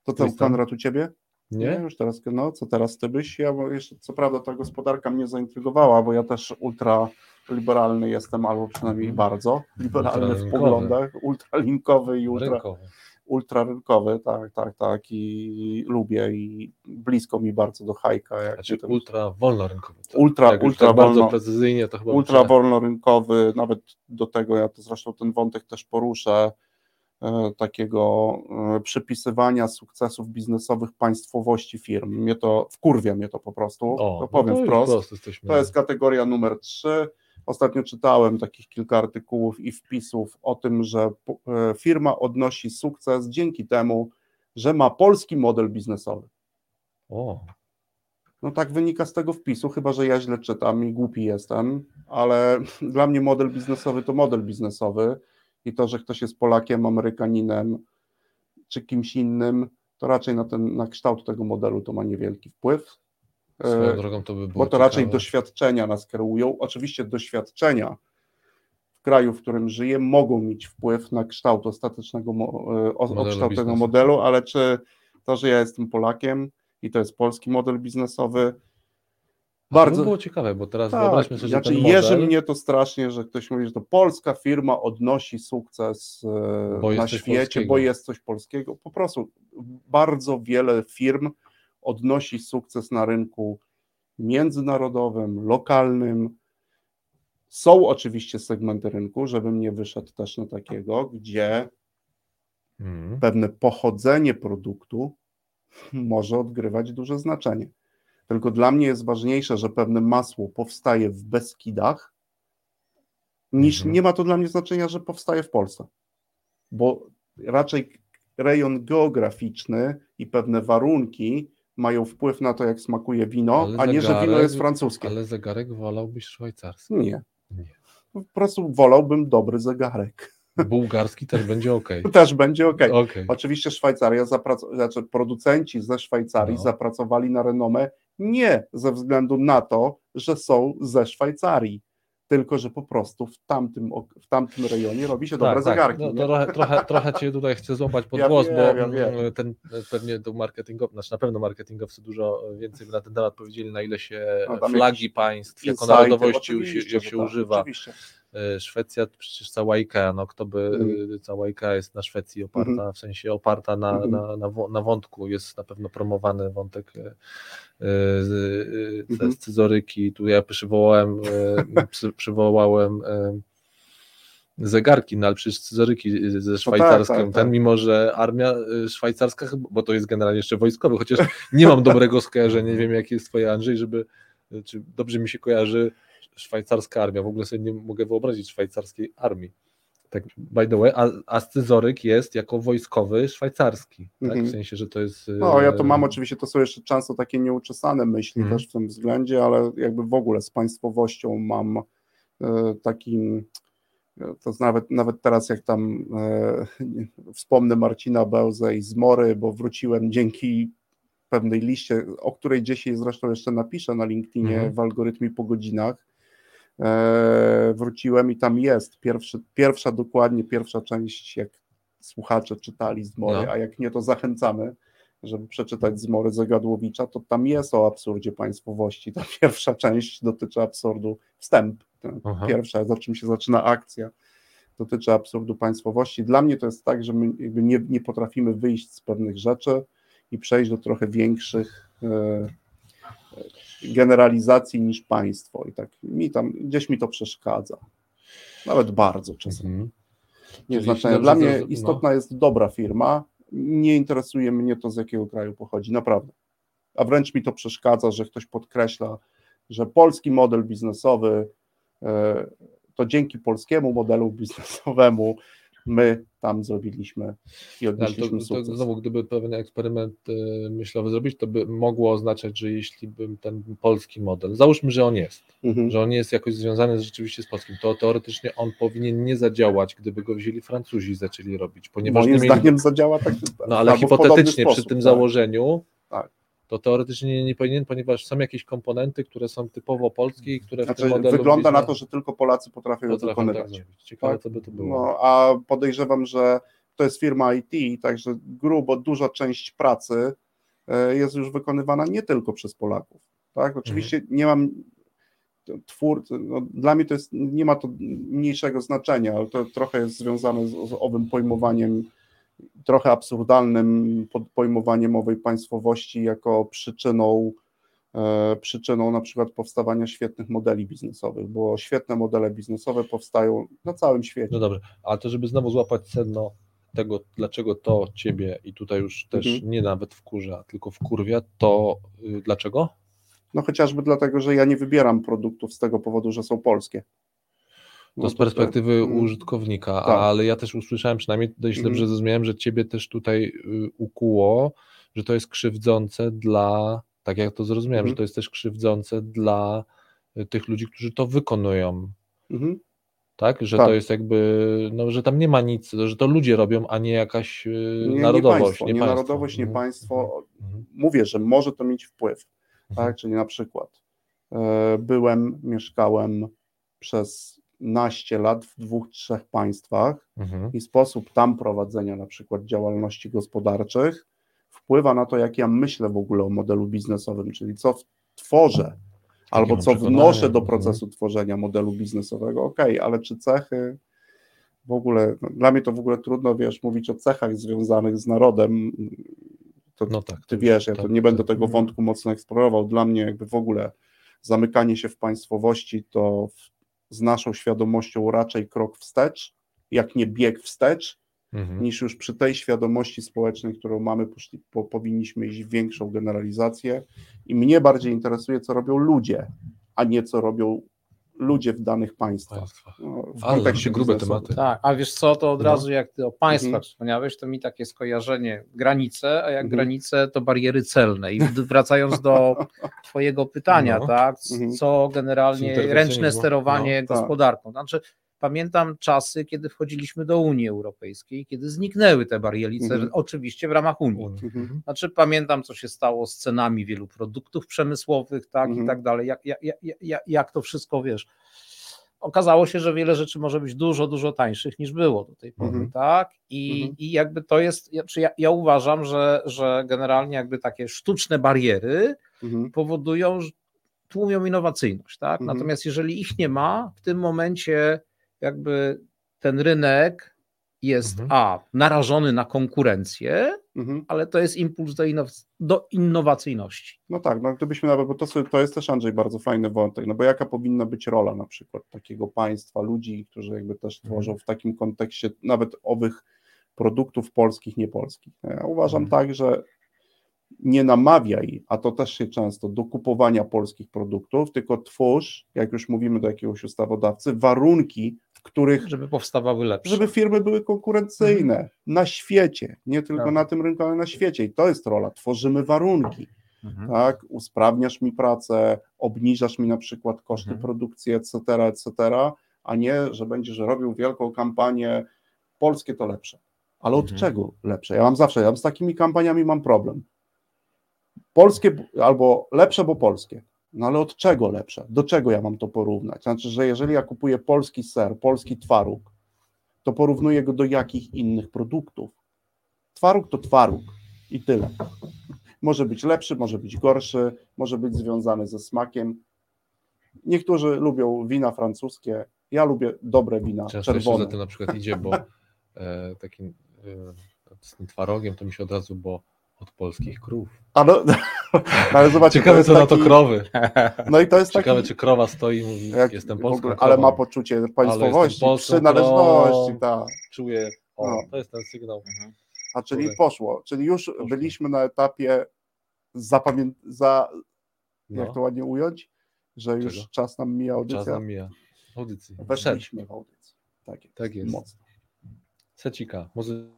To tam? Konrad u ciebie? Nie? już teraz, no co teraz ty byś? Ja bo jeszcze, co prawda ta gospodarka mnie zaintrygowała, bo ja też ultra liberalny jestem, albo przynajmniej Mhm. bardzo liberalny w poglądach, ultralinkowy i ultra, Rynkowo. ultrarynkowy, tak, tak, tak i lubię i blisko mi bardzo do hajka. Jak Znaczy ten- ultra wolnorynkowy. To- Ultra- jak ultra tak bardzo wolno- precyzyjnie to chyba ultra wolnorynkowy, nawet do tego ja to zresztą ten wątek też poruszę, takiego e, przypisywania sukcesów biznesowych państwowości firm. Mnie to, wkurwia mnie to po prostu, O, to powiem no wprost. prosto jesteśmy. To jest kategoria numer 3. Ostatnio czytałem takich kilka artykułów i wpisów o tym, że e, firma odnosi sukces dzięki temu, że ma polski model biznesowy. O, No tak wynika z tego wpisu, chyba że ja źle czytam i głupi jestem, ale dla mnie model biznesowy to model biznesowy i to, że ktoś jest Polakiem, Amerykaninem czy kimś innym, to raczej na, ten, na kształt tego modelu to ma niewielki wpływ. swoją E, drogą to by było bo to raczej ciekawe. doświadczenia nas kierują. Oczywiście doświadczenia w kraju, w którym żyję, mogą mieć wpływ na kształt ostatecznego e, modelu, ale czy to, że ja jestem Polakiem i to jest polski model biznesowy, A To bardzo. by było ciekawe, bo teraz Tak, wyobraźmy sobie, znaczy że ten model, mnie to strasznie, że ktoś mówi, że to polska firma odnosi sukces e, na świecie, polskiego. bo jest coś polskiego. Po prostu bardzo wiele firm odnosi sukces na rynku międzynarodowym, lokalnym. Są oczywiście segmenty rynku, żebym nie wyszedł też na takiego, gdzie Mhm. pewne pochodzenie produktu może odgrywać duże znaczenie. Tylko dla mnie jest ważniejsze, że pewne masło powstaje w Beskidach, niż Mhm. nie ma to dla mnie znaczenia, że powstaje w Polsce. Bo raczej rejon geograficzny i pewne warunki mają wpływ na to, jak smakuje wino, Ale a nie, że wino jest francuskie. Ale zegarek wolałbyś szwajcarski. Nie. Nie. Po prostu wolałbym dobry zegarek. Bułgarski też będzie ok. Też będzie ok. Okej. Oczywiście Szwajcaria, zaprac- znaczy producenci ze Szwajcarii No. zapracowali na renomę nie ze względu na to, że są ze Szwajcarii, tylko że po prostu w tamtym, w tamtym rejonie robi się dobre zegarki. No, trochę, trochę, trochę cię tutaj chcę złapać pod Ja głos, wiem, bo ja mm, ten pewnie to marketingowy, znaczy na pewno marketingowcy dużo więcej by na ten temat powiedzieli, na ile się No, flagi państw jako narodowości się, się tak, używa. Oczywiście. E, Szwecja, przecież cała IKEA, no kto by, Mm. e, cała IKEA jest na Szwecji oparta, Mhm. w sensie oparta na, Mhm. na, na, na wątku, jest na pewno promowany wątek e, e, Mhm. scyzoryki, tu ja przywołałem, przy, przywołałem zegarki, no ale przecież scyzoryki ze szwajcarskim, tak, tak. ten mimo, że armia szwajcarska, bo to jest generalnie jeszcze wojskowy, chociaż nie mam dobrego skojarzenia, nie wiem jakie jest twoje Andrzej, żeby, czy dobrze mi się kojarzy szwajcarska armia, w ogóle sobie nie mogę wyobrazić szwajcarskiej armii. Tak, by the way, a, a scyzoryk jest jako wojskowy szwajcarski, tak? Mhm. w sensie, że to jest... No, ja to e, mam oczywiście, to są jeszcze często takie nieuczesane myśli Mhm. też w tym względzie, ale jakby w ogóle z państwowością mam e, takim, e, to nawet, nawet teraz jak tam wspomnę Marcina Bełzę i Zmory, bo wróciłem dzięki pewnej liście, o której dzisiaj zresztą jeszcze napiszę na LinkedInie Mhm. w algorytmie po godzinach, wróciłem i tam jest pierwszy, pierwsza dokładnie, pierwsza część, jak słuchacze czytali Zmory, No. a jak nie, to zachęcamy, żeby przeczytać Zmory Zagadłowicza, to tam jest o absurdzie państwowości. Ta pierwsza część dotyczy absurdu, wstęp, Aha. pierwsza, za czym się zaczyna akcja, dotyczy absurdu państwowości. Dla mnie to jest tak, że my nie, nie potrafimy wyjść z pewnych rzeczy i przejść do trochę większych e, e, generalizacji niż państwo. I tak mi tam, gdzieś mi to przeszkadza. Nawet bardzo czasami. Mhm. Nie znaczenia. Dla mnie zrozum- no. istotna jest dobra firma. Nie interesuje mnie to, z jakiego kraju pochodzi, naprawdę. a wręcz mi to przeszkadza, że ktoś podkreśla, że polski model biznesowy e, to dzięki polskiemu modelu biznesowemu my tam zrobiliśmy i odnieśliśmy to, sukces. To znowu, gdyby pewien eksperyment e, myślowy zrobić, to by mogło oznaczać, że jeśli bym ten polski model, załóżmy, że on jest, Mhm. że on jest jakoś związany z- rzeczywiście z polskim, to teoretycznie on powinien nie zadziałać, gdyby go wzięli Francuzi i zaczęli robić, ponieważ Moim nie mieli, zdaniem zadziała tak. no ale hipotetycznie przy tym tak. założeniu, Tak. To teoretycznie nie, nie powinien, ponieważ są jakieś komponenty, które są typowo polskie i które w Znaczy, tym modelu wygląda na biznes- to, że tylko Polacy potrafią potrafią tak wykonywać. zrobić. Ciekawe, Tak. co by to było. No, a podejrzewam, że to jest firma IT, także grubo duża część pracy e, jest już wykonywana nie tylko przez Polaków. Tak? Oczywiście Mhm. nie mam twór, no, dla mnie to jest, nie ma to mniejszego znaczenia, ale to trochę jest związane z, z owym pojmowaniem, trochę absurdalnym pojmowaniem owej państwowości jako przyczyną e, przyczyną na przykład powstawania świetnych modeli biznesowych, bo świetne modele biznesowe powstają na całym świecie. No dobrze, ale to żeby znowu złapać sedno tego, dlaczego to ciebie i tutaj już też Mhm. nie nawet wkurza, tylko wkurwia, to y, dlaczego? No chociażby dlatego, że ja nie wybieram produktów z tego powodu, że są polskie. No To z perspektywy mm, użytkownika, tak. ale ja też usłyszałem, przynajmniej jeśli Mhm. dobrze zrozumiałem, że ciebie też tutaj y, ukuło, że to jest krzywdzące dla, tak jak to zrozumiałem, Mhm. że to jest też krzywdzące dla y, tych ludzi, którzy to wykonują. Mhm. Tak, że Tak. to jest jakby, no, że tam nie ma nic, że to ludzie robią, a nie jakaś y, Nie, nie narodowość. państwo, nie, państwo. narodowość, nie Mhm. państwo. Mhm. Mówię, że może to mieć wpływ. Mhm. Tak? Czyli na przykład e, byłem, mieszkałem przez naście lat w dwóch, trzech państwach Mhm. i sposób tam prowadzenia na przykład działalności gospodarczych wpływa na to, jak ja myślę w ogóle o modelu biznesowym, czyli co tworzę, albo co wnoszę do Mhm. procesu tworzenia modelu biznesowego. Okej, ale czy cechy w ogóle, no, dla mnie to w ogóle trudno, wiesz, mówić o cechach związanych z narodem, to No tak. ty wiesz, ja to tak, nie będę tak. tego wątku mocno eksplorował. Dla mnie jakby w ogóle zamykanie się w państwowości to w, z naszą świadomością raczej krok wstecz, jak nie bieg wstecz, Mhm. niż już przy tej świadomości społecznej, którą mamy, poszli, po, powinniśmy iść w większą generalizację. I mnie bardziej interesuje, co robią ludzie, a nie co robią ludzie w danych państwach. Państwa. No, w Ale kontekście grube tematy. Tak, a wiesz co, to od No. razu jak ty o państwach Mhm. wspomniałeś, to mi takie skojarzenie granice, a jak Mhm. granice to bariery celne. I wracając do twojego pytania, No. tak, Mhm. co generalnie ręczne sterowanie No, tak. gospodarką. Znaczy, pamiętam czasy, kiedy wchodziliśmy do Unii Europejskiej, kiedy zniknęły te bariery, Mhm. oczywiście w ramach Unii. Unii. Mhm. Znaczy pamiętam, co się stało z cenami wielu produktów przemysłowych, tak Mhm. i tak dalej, jak, jak, jak, jak, to wszystko, wiesz, okazało się, że wiele rzeczy może być dużo, dużo tańszych niż było do tej pory, Mhm. tak i, Mhm. i jakby to jest, ja, czy ja, ja uważam, że, że generalnie jakby takie sztuczne bariery Mhm. powodują, że tłumią innowacyjność, tak, Mhm. natomiast jeżeli ich nie ma, w tym momencie jakby ten rynek jest Mhm. a, narażony na konkurencję, Mhm. ale to jest impuls do, innow- do innowacyjności. No tak, no gdybyśmy nawet, bo to, sobie- to jest też Andrzej bardzo fajny wątek, no bo jaka powinna być rola na przykład takiego państwa, ludzi, którzy jakby też Mhm. tworzą w takim kontekście nawet owych produktów polskich, niepolskich. Ja uważam Mhm. tak, że nie namawiaj, a to też się często, do kupowania polskich produktów, tylko twórz, jak już mówimy do jakiegoś ustawodawcy, warunki, w których Żeby powstawały lepsze. żeby firmy były konkurencyjne na świecie, nie tylko Tak. na tym rynku, ale na świecie. I to jest rola. Tworzymy warunki Mhm. tak, usprawniasz mi pracę, obniżasz mi na przykład koszty Mhm. produkcji, etc., etc., a nie, że będziesz robił wielką kampanię, polskie to lepsze. Ale od Mhm. czego lepsze? Ja mam zawsze, ja mam z takimi kampaniami mam problem. Polskie albo lepsze, bo polskie. No ale od czego lepsze? Do czego ja mam to porównać? Znaczy, że jeżeli ja kupuję polski ser, polski twaróg, to porównuję go do jakich innych produktów? Twaróg to twaróg i tyle. Może być lepszy, może być gorszy, może być związany ze smakiem. Niektórzy lubią wina francuskie, ja lubię dobre wina Często czerwone. za tym na przykład idzie, bo e, takim e, z tym twarogiem to mi się od razu, bo od polskich krów. A no, ale zobaczcie, Ciekawe co na to taki- krowy. No i to jest Ciekawe taki, czy krowa stoi i mówi, jak jestem polską ogóle, krową. ale ma poczucie państwowości, przynależności, tak. Czuję, o, No. to jest ten sygnał. A czyli poszło, czyli już Poszło. byliśmy na etapie zapamię... za, No, jak to ładnie ująć, że już Czego? czas nam mija audycja. czas nam mija. Audycji. Weszliśmy w audycję. Tak jest. Tak jest. Mocno. Secika. Muzy...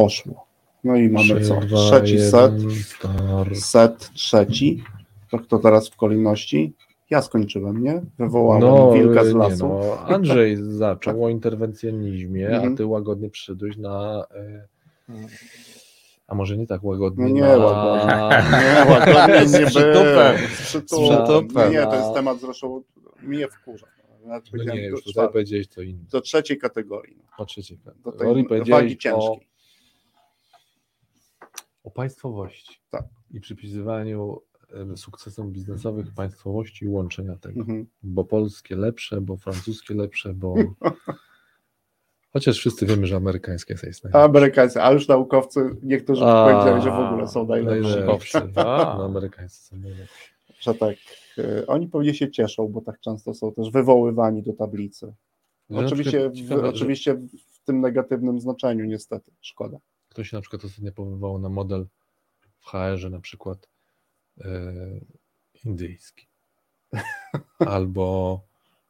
Poszło. No i mamy Trzy, co? dwa, Trzeci set. Set trzeci. To kto teraz w kolejności? Ja skończyłem, nie? Wywołałem No, wilka z lasu. no, Andrzej zaczął o interwencjonizmie, Mhm. a ty łagodnie przyszedłeś na. e, A może nie tak łagodnie? No nie, na... łagodnie. Nie, łagodnie Z nie przytupem. Z przytupem. Nie, nie, to No. jest temat zresztą mnie wkurza. No nie, do już tutaj powiedziałeś to inne. do trzeciej kategorii. O trzeciej Do kategorii tej powiedziałeś wagi ciężkiej. o państwowości Tak. i przypisywaniu sukcesom biznesowych państwowości i łączenia tego. Mhm. Bo polskie lepsze, bo francuskie lepsze, bo... Chociaż wszyscy wiemy, że amerykańskie jest najlepsze. Amerykańscy, a już naukowcy niektórzy A, powiedzieli, że w ogóle są najlepsi. No, amerykańscy są najlepsi. Że tak, e, oni pewnie się cieszą, bo tak często są też wywoływani do tablicy. Na Oczywiście, w, oczywiście w tym negatywnym znaczeniu, niestety. Szkoda. Ktoś na przykład ostatnio powoływał na model w HR-ze na przykład e, indyjski albo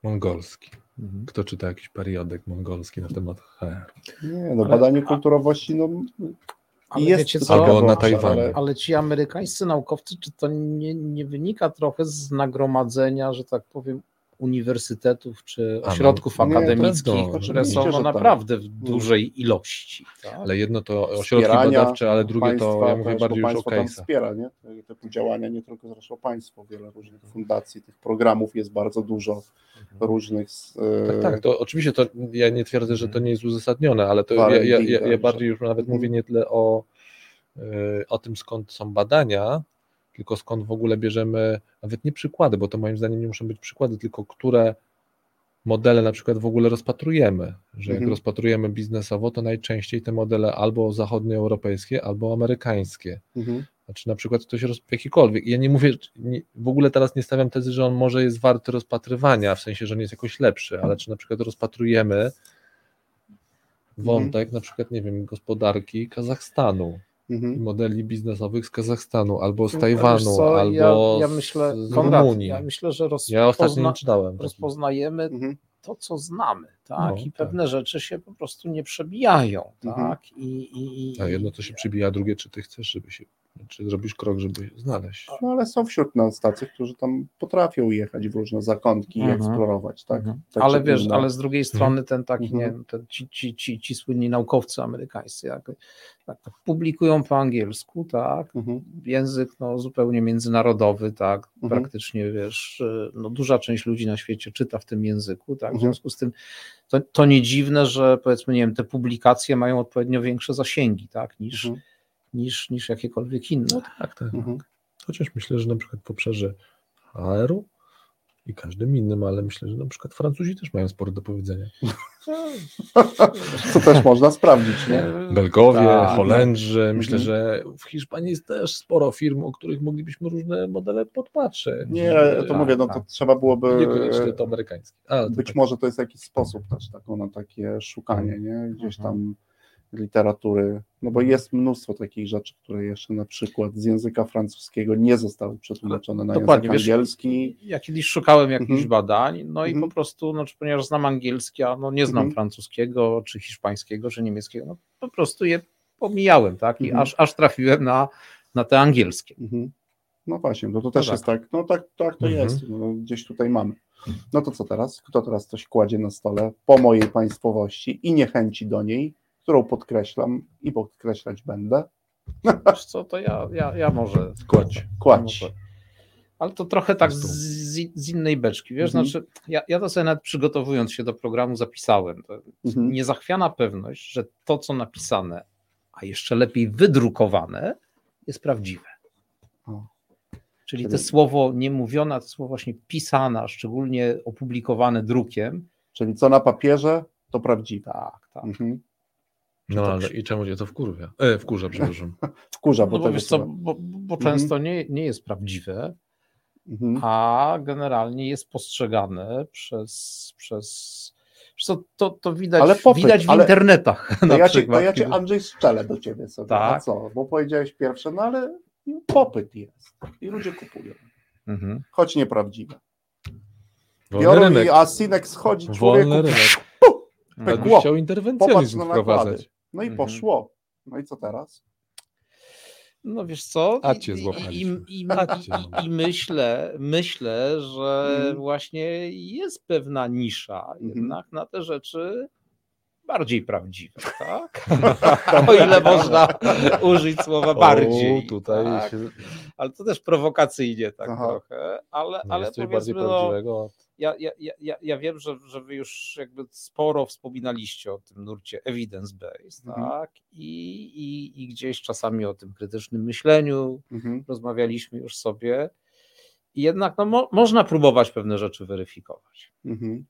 mongolski. Mhm. Kto czyta jakiś periodek mongolski na temat HR? Nie, no Ale- badanie kulturowości, no Ale I jest wiecie co? Albo na Tajwanie. ale- Ale ci amerykańscy naukowcy, czy to nie, nie wynika trochę z nagromadzenia, że tak powiem, uniwersytetów czy no, ośrodków nie, akademickich, pewno, które są no, naprawdę w dużej ilości. Tak? Ale jedno to ośrodki Wspierania badawcze, ale drugie to państwa ja mówię też, bardziej już o case'ach. wspiera, nie? Te- działania nie tylko zresztą państwo, wiele różnych fundacji, tych programów jest bardzo dużo różnych. z- Tak, tak, to oczywiście to ja nie twierdzę, że to nie jest uzasadnione, ale to ja, ja, ja, ja bardziej już nawet Mhm. mówię nie tyle o, y, o tym, skąd są badania, tylko skąd w ogóle bierzemy, nawet nie przykłady, bo to moim zdaniem nie muszą być przykłady, tylko które modele na przykład w ogóle rozpatrujemy, że jak Mhm. rozpatrujemy biznesowo, to najczęściej te modele albo zachodnioeuropejskie, albo amerykańskie. Mhm. Znaczy na przykład ktoś roz... jakikolwiek. Ja nie mówię, nie, w ogóle teraz nie stawiam tezy, że on może jest warty rozpatrywania, w sensie, że on jest jakoś lepszy, ale czy na przykład rozpatrujemy wątek na przykład, nie wiem, gospodarki Kazachstanu Mhm. modeli biznesowych z Kazachstanu, albo z Tajwanu, co, albo ja, ja myślę, z, Konrad, Rumunii. ja myślę, że Ja ostatnio rozpozna, czytałem. rozpoznajemy Mhm. to, co znamy, tak? No, I tak. pewne rzeczy się po prostu nie przebijają, Mhm. tak? I, i, i, A jedno to się przybija, a drugie czy ty chcesz, żeby się, czy zrobisz krok, żeby znaleźć. No ale są wśród nas tacy, którzy tam potrafią jechać w różne zakątki i Mhm. eksplorować, tak? Mhm. tak ale wiesz, inne. ale z drugiej strony ten taki, Mhm. nie ten, ci, ci, ci, ci słynni naukowcy amerykańscy, jak, tak, tak, publikują po angielsku, tak, Mhm. język no, zupełnie międzynarodowy, tak, Mhm. praktycznie wiesz, y, no, duża część ludzi na świecie czyta w tym języku, tak, w Mhm. związku z tym to, to nie dziwne, że powiedzmy, nie wiem, te publikacje mają odpowiednio większe zasięgi, tak, niż, Mhm. Niż, niż jakiekolwiek inne. No tak, tak. Mhm. Chociaż myślę, że na przykład w obszarze HR-u i każdym innym, ale myślę, że na przykład Francuzi też mają sporo do powiedzenia. Co też można sprawdzić, nie? Belgowie, Tak. Holendrzy. Myślę, Mhm. że w Hiszpanii jest też sporo firm, o których moglibyśmy różne modele podpatrzeć. Nie, ja to Tak, mówię, no to tak. trzeba byłoby. Niekoniecznie to amerykańskie. To Być tak. może to jest jakiś sposób też taką na takie szukanie, nie? Gdzieś Mhm. tam literatury, no bo jest mnóstwo takich rzeczy, które jeszcze na przykład z języka francuskiego nie zostały przetłumaczone na Dokładnie, język wiesz, angielski. Ja kiedyś szukałem jakichś Mhm. badań, no i Mhm. po prostu, no, czy ponieważ znam angielski, a no nie znam Mhm. francuskiego, czy hiszpańskiego, czy niemieckiego, no po prostu je pomijałem, tak? I Mhm. aż, aż trafiłem na, na te angielskie. Mhm. No właśnie, no to też tak. jest tak, no tak, tak to Mhm. jest, no, gdzieś tutaj mamy. No to co teraz? Kto teraz coś kładzie na stole po mojej państwowości i niechęci do niej, którą podkreślam i podkreślać będę? Wiesz co, to ja, ja, ja może Kładź. Kładź. może- Ale to trochę tak z, z innej beczki, wiesz, Mhm. znaczy ja, ja to sobie nawet przygotowując się do programu zapisałem, to Mhm. niezachwiana pewność, że to, co napisane, a jeszcze lepiej wydrukowane, jest prawdziwe. O. Czyli to słowo niemówione, to słowo właśnie pisane, a szczególnie opublikowane drukiem, Czyli co na papierze, to prawdziwe. tak, tak. Mhm. No to ale przy- i czemu cię to wkurwia? E, wkurza, przepraszam. Wkurza, bo No bo wiesz co, bo, bo Mhm. często nie, nie jest prawdziwe, Mhm. a generalnie jest postrzegane przez, przez co, to, to widać, Ale popyt, widać w ale- internetach To ja, cię, przykład. to ja cię, Andrzej, strzelę do ciebie sobie. A Tak. co? Bo powiedziałeś pierwsze, no ale popyt jest i ludzie kupują. Mhm. Choć nieprawdziwe. Wolny Biorą rynek. i a synek schodzi człowieku. Wolny rynek. Pekło. chciał interwencjonizm Popatrz na nakłady. wprowadzać. No i Mhm. poszło. No i co teraz? No wiesz co? A i- cię i, i, i, myślę, myślę, że Mhm. właśnie jest pewna nisza Mhm. jednak na te rzeczy bardziej prawdziwe, tak? o ile można użyć słowa bardziej. O, tutaj tak. się... Ale to też prowokacyjnie tak Aha. trochę, ale, nie ale jest coś bardziej powiedzmy, no, prawdziwego. Ja, ja, ja- ja, wiem, że, że wy już jakby sporo wspominaliście o tym nurcie evidence-based, Mhm. tak? I, i, I gdzieś czasami o tym krytycznym myśleniu Mhm. rozmawialiśmy już sobie. I jednak no, mo, można próbować pewne rzeczy weryfikować. Mhm.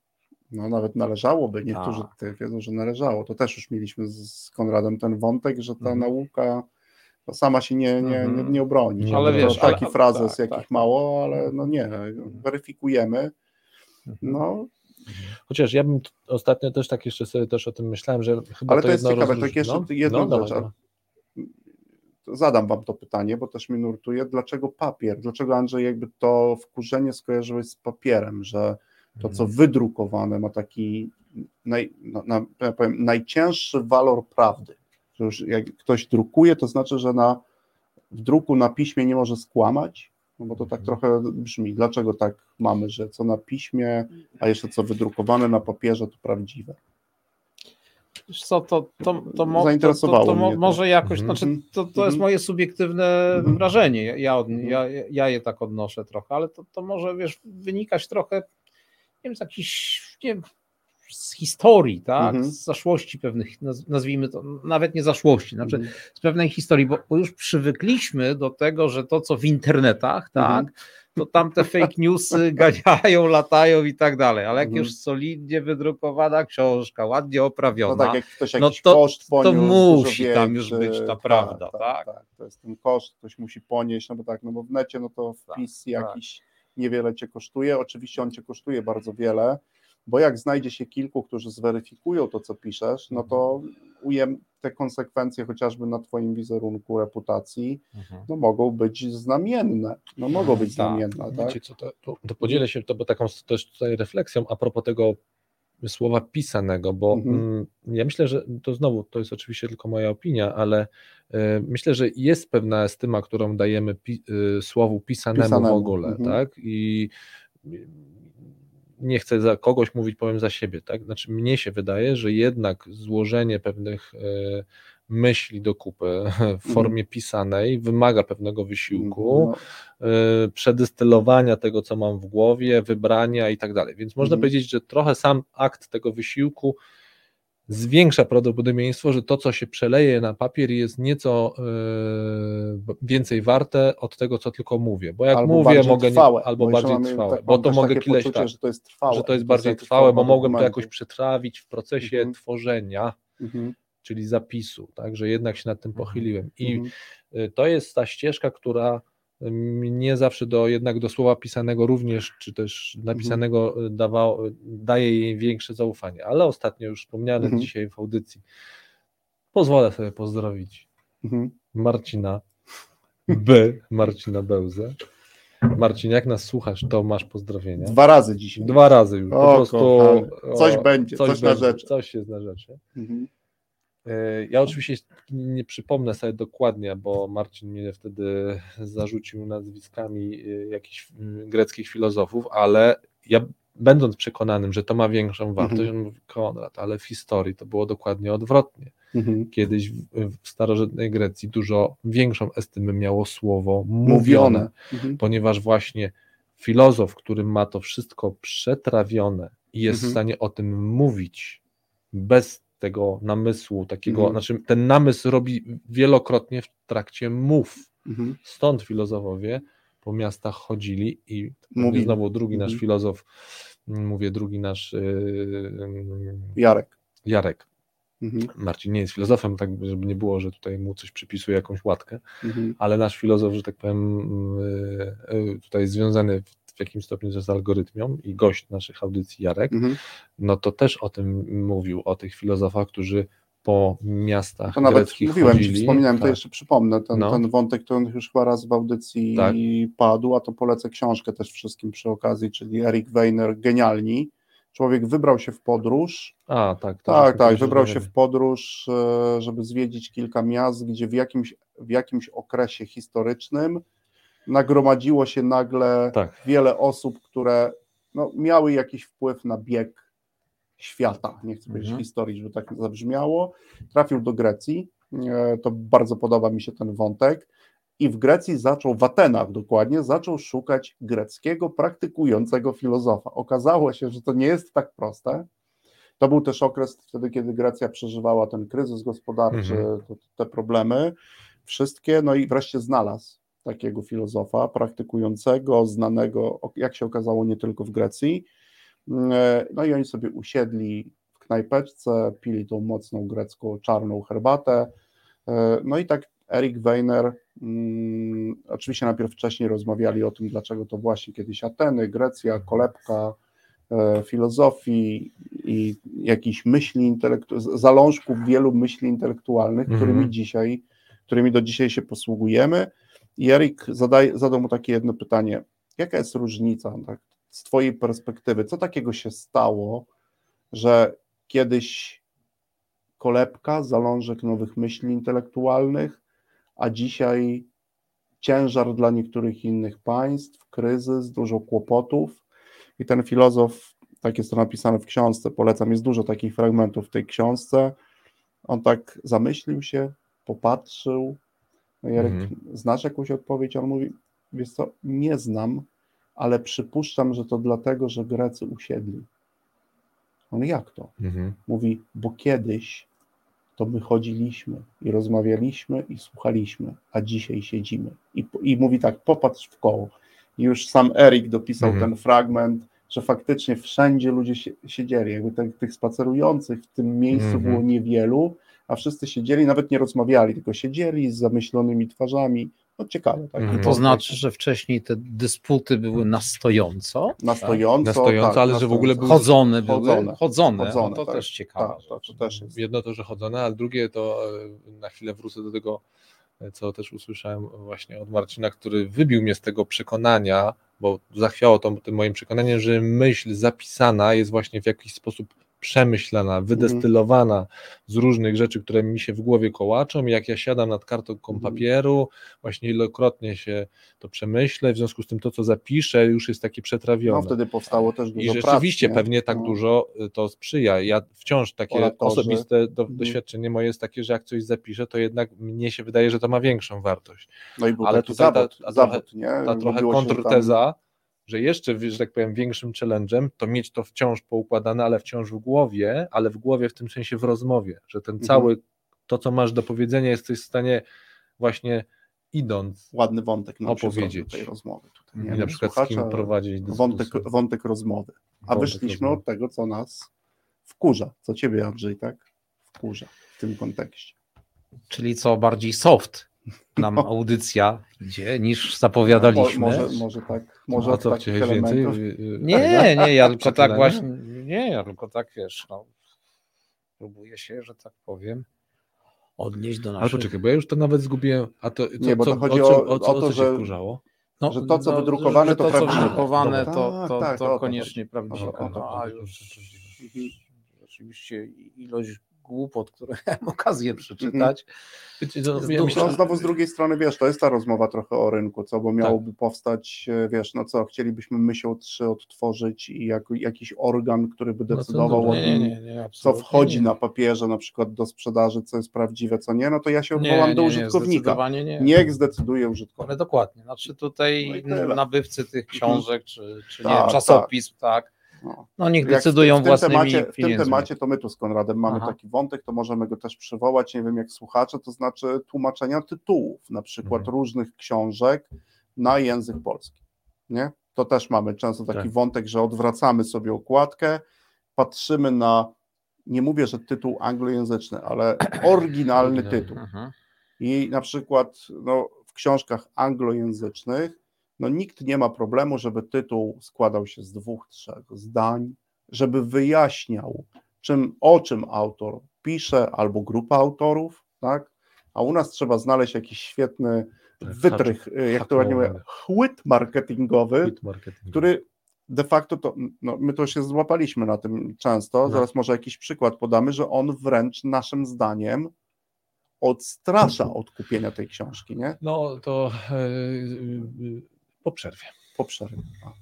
No nawet należałoby, niektórzy Tak. tutaj wiedzą, że należało. To też już mieliśmy z Konradem ten wątek, że ta Mhm. nauka no, sama się nie, nie, nie, Mhm. nie obroni. Ale wiesz, taki ale- frazes, tak, jakich tak. mało, ale no nie, weryfikujemy. Mhm. No, Chociaż ja bym ostatnio też tak jeszcze sobie też o tym myślałem, że chyba ale to jest jedno ciekawe, rozróż- tak jeszcze no, jedną no, rzecz. dawaj, dawaj. Zadam wam to pytanie, bo też mnie nurtuje. Dlaczego papier? Dlaczego Andrzej jakby to wkurzenie skojarzyłeś z papierem, że to, co Mhm. wydrukowane, ma taki naj, no, na, ja powiem, najcięższy walor prawdy. Że już jak ktoś drukuje, to znaczy, że na, w druku na piśmie nie może skłamać, no bo to tak Mhm. trochę brzmi. Dlaczego tak mamy, że co na piśmie, a jeszcze co wydrukowane na papierze, to prawdziwe? Wiesz co, to, to, to, mo, Zainteresowało to, to mnie to. może jakoś, Mhm. znaczy to, to Mhm. jest moje subiektywne Mhm. wrażenie, ja, ja, od, Mhm. ja, ja je tak odnoszę trochę, ale to, to może, wiesz, wynikać trochę, nie wiem, z jakichś, nie wiem, z historii, tak, Mhm. z zaszłości pewnych, naz- nazwijmy to, nawet nie zaszłości, znaczy Mhm. z pewnej historii, bo, bo już przywykliśmy do tego, że to, co w internetach, tak, Mhm. to tam te fake newsy ganiają, latają i tak dalej, ale jak Mhm. już solidnie wydrukowana książka, ładnie No oprawiona, tak, jak ktoś no to- koszt to poniósł, musi dużo tam już być ta prawda, tak? To jest ten koszt, ktoś musi ponieść, no bo tak, no bo w necie no to wpis Tak, jakiś niewiele cię kosztuje, oczywiście on cię kosztuje bardzo wiele, bo jak znajdzie się kilku, którzy zweryfikują to, co piszesz, no to ujem te konsekwencje chociażby na twoim wizerunku, reputacji, Mhm. no mogą być znamienne, no mogą być Tak. znamienne, tak? Wiecie co, to, to, to podzielę się to, bo taką też tutaj refleksją a propos tego słowa pisanego, bo Mhm. mm, ja myślę, że to znowu, to jest oczywiście tylko moja opinia, ale y, myślę, że jest pewna estyma, którą dajemy pi, y, słowu pisanemu, Pisanemu, w ogóle, mhm. tak? I nie chcę za kogoś mówić, powiem za siebie, tak? Znaczy mnie się wydaje, że jednak złożenie pewnych y, myśli do kupy w formie pisanej wymaga pewnego wysiłku, No, y, przedystylowania tego, co mam w głowie, wybrania i tak dalej. Więc można Mhm. powiedzieć, że trochę sam akt tego wysiłku zwiększa prawdopodobieństwo, że to, co się przeleje na papier, jest nieco y, więcej warte od tego, co tylko mówię. Bo jak albo mówię, mogę trwałe, nie, albo bardziej trwałe, tak- bo to mogę kileś poczucie, tak, że to jest trwałe, że to jest że bardziej trwałe, bo mogłem to jakoś przetrawić w procesie Mhm. tworzenia, Mhm, czyli zapisu, tak, że jednak się nad tym Mhm. pochyliłem. I mhm. Y, to jest ta ścieżka, która mnie zawsze do jednak do słowa pisanego również, czy też napisanego dawało, daje jej większe zaufanie. Ale ostatnio już wspomniane Mhm. dzisiaj w audycji, pozwolę sobie pozdrowić Mhm. Marcina B, Marcina Bełzę. Marcin, jak nas słuchasz, to masz pozdrowienia. Dwa razy dzisiaj. Dwa razy już. Po O, prostu kochany. Coś o, będzie, coś na rzeczy. Coś jest na rzeczy. Mhm. E, Ja oczywiście nie przypomnę sobie dokładnie, bo Marcin mnie wtedy zarzucił nazwiskami e, jakichś mm, greckich filozofów, ale ja będąc przekonanym, że to ma większą wartość, Mhm. on mówi, Konrad, ale w historii to było dokładnie odwrotnie. Mhm. Kiedyś w, starożytnej Grecji dużo większą estymę miało słowo mówione, Mówione. Mhm. ponieważ właśnie filozof, który ma to wszystko przetrawione i jest Mhm. w stanie o tym mówić bez tego namysłu, takiego, Mhm. znaczy ten namysł robi wielokrotnie w trakcie mów. Mhm. Stąd filozofowie po miastach chodzili i Mówili. znowu drugi nasz Mhm. filozof, mówię drugi nasz yy, Jarek. Jarek. Mhm. Marcin nie jest filozofem, tak żeby nie było, że tutaj mu coś przypisuje jakąś łatkę, Mhm. ale nasz filozof, że tak powiem, y, y, tutaj związany w jakimś stopniu z algorytmią i gość naszych audycji Jarek, Mhm. no to też o tym mówił, o tych filozofach, którzy po miastach To nawet mówiłem chodzili. Wspominałem, to tak. jeszcze przypomnę, ten, No. ten wątek to on już chyba raz w audycji Tak. padł, a to polecę książkę też wszystkim przy okazji, czyli Eric Weiner, Genialni. Człowiek wybrał się w podróż, A, tak. to tak, tak, kiedyś wybrał się w podróż, e, żeby zwiedzić kilka miast, gdzie w jakimś, w jakimś okresie historycznym nagromadziło się nagle Tak, wiele osób, które no, miały jakiś wpływ na bieg świata, nie chcę powiedzieć Mhm. historii, żeby tak zabrzmiało, trafił do Grecji, e, to bardzo podoba mi się ten wątek i w Grecji zaczął, w Atenach dokładnie, zaczął szukać greckiego praktykującego filozofa. Okazało się, że to nie jest tak proste. To był też okres wtedy, kiedy Grecja przeżywała ten kryzys gospodarczy, Mhm. te problemy, wszystkie, no i wreszcie znalazł takiego filozofa praktykującego, znanego, jak się okazało, nie tylko w Grecji. E, No i oni sobie usiedli w knajpeczce, pili tą mocną grecką czarną herbatę. E, No i tak Eric Weiner, mm, oczywiście najpierw wcześniej rozmawiali o tym, dlaczego to właśnie kiedyś Ateny, Grecja, kolebka e, filozofii i jakichś myśli intelektualnych, zalążków wielu myśli intelektualnych, Mhm. którymi dzisiaj, którymi do dzisiaj się posługujemy. I Erik zadaj, zadał mu takie jedno pytanie. Jaka jest różnica tak, z Twojej perspektywy? Co takiego się stało, że kiedyś kolebka, zalążek nowych myśli intelektualnych, a dzisiaj ciężar dla niektórych innych państw, kryzys, dużo kłopotów. I ten filozof, tak jest to napisane w książce, polecam, jest dużo takich fragmentów w tej książce. On tak zamyślił się, popatrzył. Jarek, mhm. znasz jakąś odpowiedź? On mówi, wiesz co, nie znam, ale przypuszczam, że to dlatego, że Grecy usiedli. On jak to? Mhm. Mówi, bo kiedyś to my chodziliśmy i rozmawialiśmy i słuchaliśmy, a dzisiaj siedzimy. I, i mówi tak, popatrz w koło. I już sam Erik dopisał mhm. ten fragment, że faktycznie wszędzie ludzie siedzieli, jakby tych, tych spacerujących w tym miejscu mhm. było niewielu, a wszyscy siedzieli, nawet nie rozmawiali, tylko siedzieli z zamyślonymi twarzami, no ciekawe. Tak? Mhm. To znaczy, że wcześniej te dysputy były na stojąco? Na stojąco, tak, na stojąco tak, ale na że w ogóle były chodzone. Były, chodzone, chodzone, chodzone no to tak, też ciekawe. Tak, to, to, też jest. Jedno to, że chodzone, ale drugie to e, na chwilę wrócę do tego, e, co też usłyszałem właśnie od Marcina, który wybił mnie z tego przekonania, bo zachwiało to tym moim przekonaniem, że myśl zapisana jest właśnie w jakiś sposób przemyślana, wydestylowana z różnych rzeczy, które mi się w głowie kołaczą. Jak ja siadam nad kartką mhm. papieru, właśnie ilokrotnie się to przemyślę, w związku z tym to, co zapiszę, już jest takie przetrawione. No wtedy powstało też dużo I rzeczywiście prac, pewnie tak no. dużo y, to sprzyja. Ja wciąż takie osobiste do, mhm. doświadczenie moje jest takie, że jak coś zapiszę, to jednak mnie się wydaje, że to ma większą wartość. No i był Ale tutaj zawód, ta, ta, zawód, nie? ta trochę kontrteza, że jeszcze, że tak powiem, większym challenge'em to mieć to wciąż poukładane, ale wciąż w głowie, ale w głowie w tym sensie w rozmowie, że ten mhm. cały, to co masz do powiedzenia jesteś w stanie właśnie idąc ładny wątek opowiedzieć tej rozmowy. Tutaj, nie? I na przykład z kim prowadzić wątek, wątek rozmowy. A wątek wyszliśmy rozmowy. od tego, co nas wkurza, co ciebie Andrzej, tak? Wkurza w tym kontekście. Czyli co bardziej soft nam no. audycja idzie niż zapowiadaliśmy. może, może tak. Może A co tak chciałeś więcej? Nie, nie, ja tylko tak właśnie, nie, ja tylko tak wiesz, no, próbuję się, że tak powiem, odnieść do naszych... Ale poczekaj, bo ja już to nawet zgubiłem, a to, co, nie, bo to chodzi o, o, o, o to, że... Wkurzało? No, że to, co no, wydrukowane, to, to prawdziwe. co wydrukowane, to, to, to, tak, to koniecznie prawdziwe. No, a już rzeczywiście ilość głupot, które miałem okazję przeczytać. No, no, znowu z drugiej strony, wiesz, to jest ta rozmowa trochę o rynku, co, bo miałoby tak. powstać, e, wiesz, no co, chcielibyśmy myśl 3 odtworzyć i jak, jakiś organ, który by decydował no, o tym, co wchodzi na papierze na przykład do sprzedaży, co jest prawdziwe, co nie, no to ja się odwołam do użytkownika. Nie, Niech zdecyduje użytkownik. Ale dokładnie, znaczy tutaj no nabywcy tych mhm. książek, czy, czy tak, nie, czasopism, tak, tak no, no niech decydują w, w własnymi temacie, W tym temacie to my tu z Konradem mamy Aha. taki wątek, to możemy go też przywołać, nie wiem jak słuchacze, to znaczy tłumaczenia tytułów, na przykład mhm. różnych książek na język polski. Nie? To też mamy często taki tak. wątek, że odwracamy sobie okładkę, patrzymy na, nie mówię, że tytuł anglojęzyczny, ale oryginalny tytuł. Mhm. I na przykład no, w książkach anglojęzycznych no nikt nie ma problemu, żeby tytuł składał się z dwóch, trzech zdań, żeby wyjaśniał, czym, o czym autor pisze, albo grupa autorów, tak? A u nas trzeba znaleźć jakiś świetny tak, wytrych, y, jak to ładnie mówię, chłyt marketingowy, marketingowy, który de facto to, no, my to się złapaliśmy na tym często, no. zaraz może jakiś przykład podamy, że on wręcz naszym zdaniem odstrasza od kupienia tej książki, nie? No to yy, po przerwie. Po przerwie. No.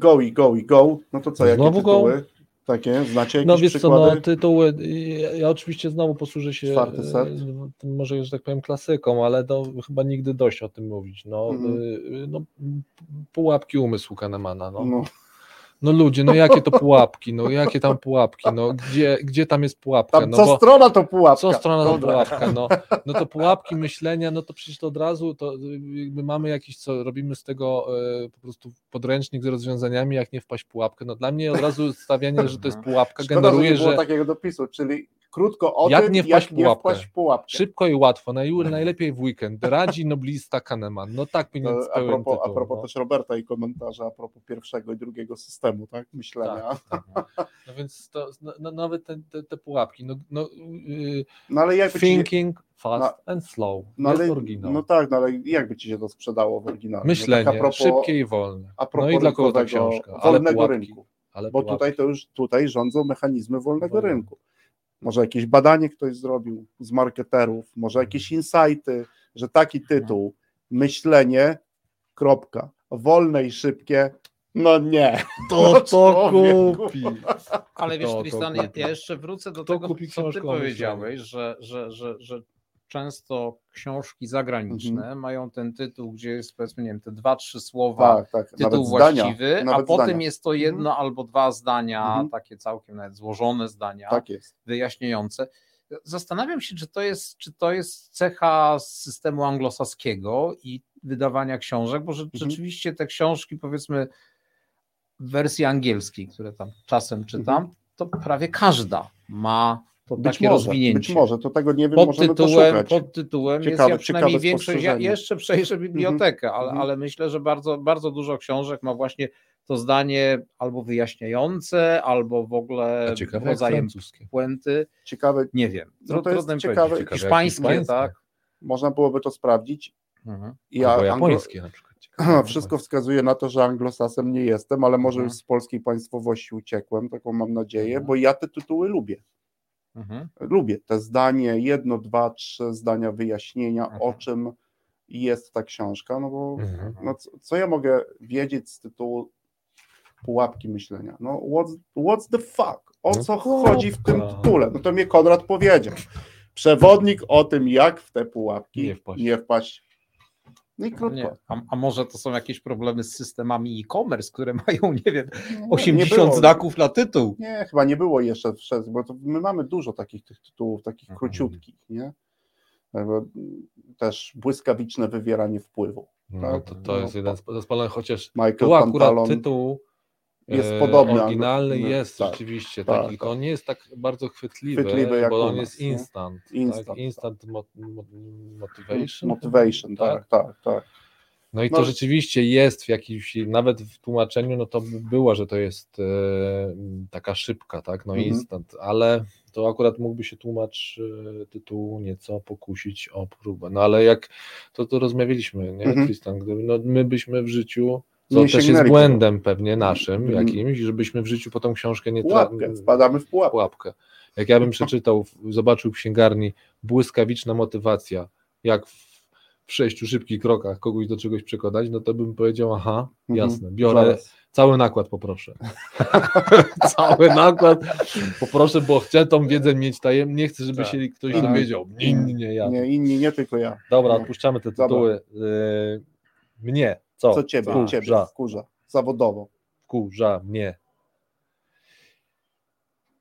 Go, i go, i go, no to co, jakie Znowu go? tytuły? Takie, znacie jakieś No wiesz co, przykłady? no tytuły, ja, ja oczywiście znowu posłużę się, e, może, że tak powiem, klasyką, ale to chyba nigdy dość o tym mówić. No, Mhm. y, no pułapki umysłu Kahnemana, no. No, No ludzie, no jakie to pułapki, no jakie tam pułapki, no gdzie, gdzie tam jest pułapka, tam no co bo strona to pułapka. co strona to pułapka, no, no to pułapki myślenia, no to przecież to od razu, to jakby mamy jakiś, co robimy z tego e, po prostu podręcznik z rozwiązaniami, jak nie wpaść w pułapkę, no dla mnie od razu stawianie, że to jest pułapka Szkoda, że nie generuje, było że takiego dopisu, czyli krótko o Jak tym, nie wpaść jak nie pułapkę. wpaść w pułapkę. szybko i łatwo, naj, najlepiej w weekend, radzi noblista Kahneman, no tak powinien No, a pełen propos, tytuł, a propos no. też Roberta i komentarza a propos pierwszego i drugiego systemu, tak? Myślenia. Tak, tak. No więc to, no, no, nawet te, te, te pułapki, no, no, yy, No ale jakby ci, thinking fast and slow, no, ale, oryginał. no tak, no ale jakby ci się to sprzedało w oryginale? Myślenie, no, tak a propos, szybkie i wolne. A propos no i dla kogo ta książka? Wolnego rynku. ale Bo pułapki. tutaj to już tutaj rządzą mechanizmy wolnego Wolne. rynku. Może jakieś badanie ktoś zrobił z marketerów, może Mhm. jakieś insighty, że taki tytuł, myślenie, kropka, wolne i szybkie, no nie. to, No, to kupi. Ale wiesz, To- Tristan, ja, jeszcze wrócę do Kto tego, kupi co ty powiedziałeś, że, że, że, że często książki zagraniczne Mhm. mają ten tytuł, gdzie jest powiedzmy, nie wiem, te dwa, trzy słowa, Tak, tak. tytuł nawet zdania, właściwy, a potem zdania. jest to jedno albo dwa zdania, Mhm. takie całkiem nawet złożone zdania, Tak jest. wyjaśniające. Zastanawiam się, czy to jest, czy to jest cecha systemu anglosaskiego i wydawania książek, bo że, Mhm. rzeczywiście te książki, powiedzmy, w wersji angielskiej, które tam czasem czytam, Mhm. to prawie każda ma to Być takie może, rozwinięcie. być może, to tego nie wiem, Pod możemy tytułem, poszukać. pod tytułem Ciekawe- jest ja przynajmniej większość, ja jeszcze przejrzę bibliotekę, ale, Mhm. ale myślę, że bardzo, bardzo dużo książek ma właśnie to zdanie albo wyjaśniające, albo w ogóle ciekawe rodzajem puenty, Ciekawe, nie wiem. No to jest ciekawe. Hiszpańskie, hiszpańskie. tak? można byłoby to sprawdzić. Mhm. Ja Albo anglo- japońskie na przykład. Ciekawe. Wszystko wskazuje na to, że anglosasem nie jestem, ale może Mhm. już z polskiej państwowości uciekłem, taką mam nadzieję, Mhm. bo ja te tytuły lubię. Mhm. Lubię te zdanie, jedno, dwa, trzy zdania wyjaśnienia, o Mhm. czym jest ta książka, no bo Mhm. no, co, co ja mogę wiedzieć z tytułu pułapki myślenia? No what's, what's the fuck? O No co pułapka. chodzi w tym tytule? No to mnie Konrad powiedział. Przewodnik o tym, jak w te pułapki Nie wpaść. Nie wpaść. No i krótko. Nie. A, a może to są jakieś problemy z systemami e-commerce, które mają, nie wiem, Nie, nie 80 było. znaków na tytuł. Nie, chyba nie było jeszcze bo my mamy dużo takich tych tytułów, takich Mhm. króciutkich, nie? Też błyskawiczne wywieranie wpływu. No, to, to jest jeden z z spalonych, chociaż Michael tu akurat Pantalon. tytuł jest e, podobny, Oryginalny ale- jest tak, rzeczywiście tak, taki, tylko on nie jest tak bardzo chwytliwy, Chwytliwy bo on nas, jest nie? instant. Instant, tak? instant mo, mo, motivation. Motivation, tak, tak, tak. No i No. to rzeczywiście jest w jakimś, nawet w tłumaczeniu, no to by było, że to jest e, taka szybka, tak, no Mhm. instant, ale to akurat mógłby się tłumacz e, tytułu nieco pokusić o próbę. No ale jak to, to rozmawialiśmy, nie, Mhm. Tristan, gdyby, no my byśmy w życiu, co też jest błędem pewnie naszym Mhm. jakimś, żebyśmy w życiu po tą książkę nie Pułapkę, tra- wpadamy w pułapkę. pułapkę. Jak ja bym przeczytał, zobaczył w księgarni błyskawiczna motywacja, jak w, w sześciu szybkich krokach kogoś do czegoś przekonać, no to bym powiedział, aha, Mhm. jasne, biorę Zaraz. cały nakład poproszę. cały nakład poproszę, bo chcę tą wiedzę mieć tajem, nie chcę, żeby Tak. się ktoś Tak. dowiedział. Inni nie ja. Nie, inni, nie tylko ja. Dobra, odpuszczamy te tytuły. Yy, mnie, co? Co ciebie, Wkurza, ciebie wkurza, zawodowo. wkurza mnie.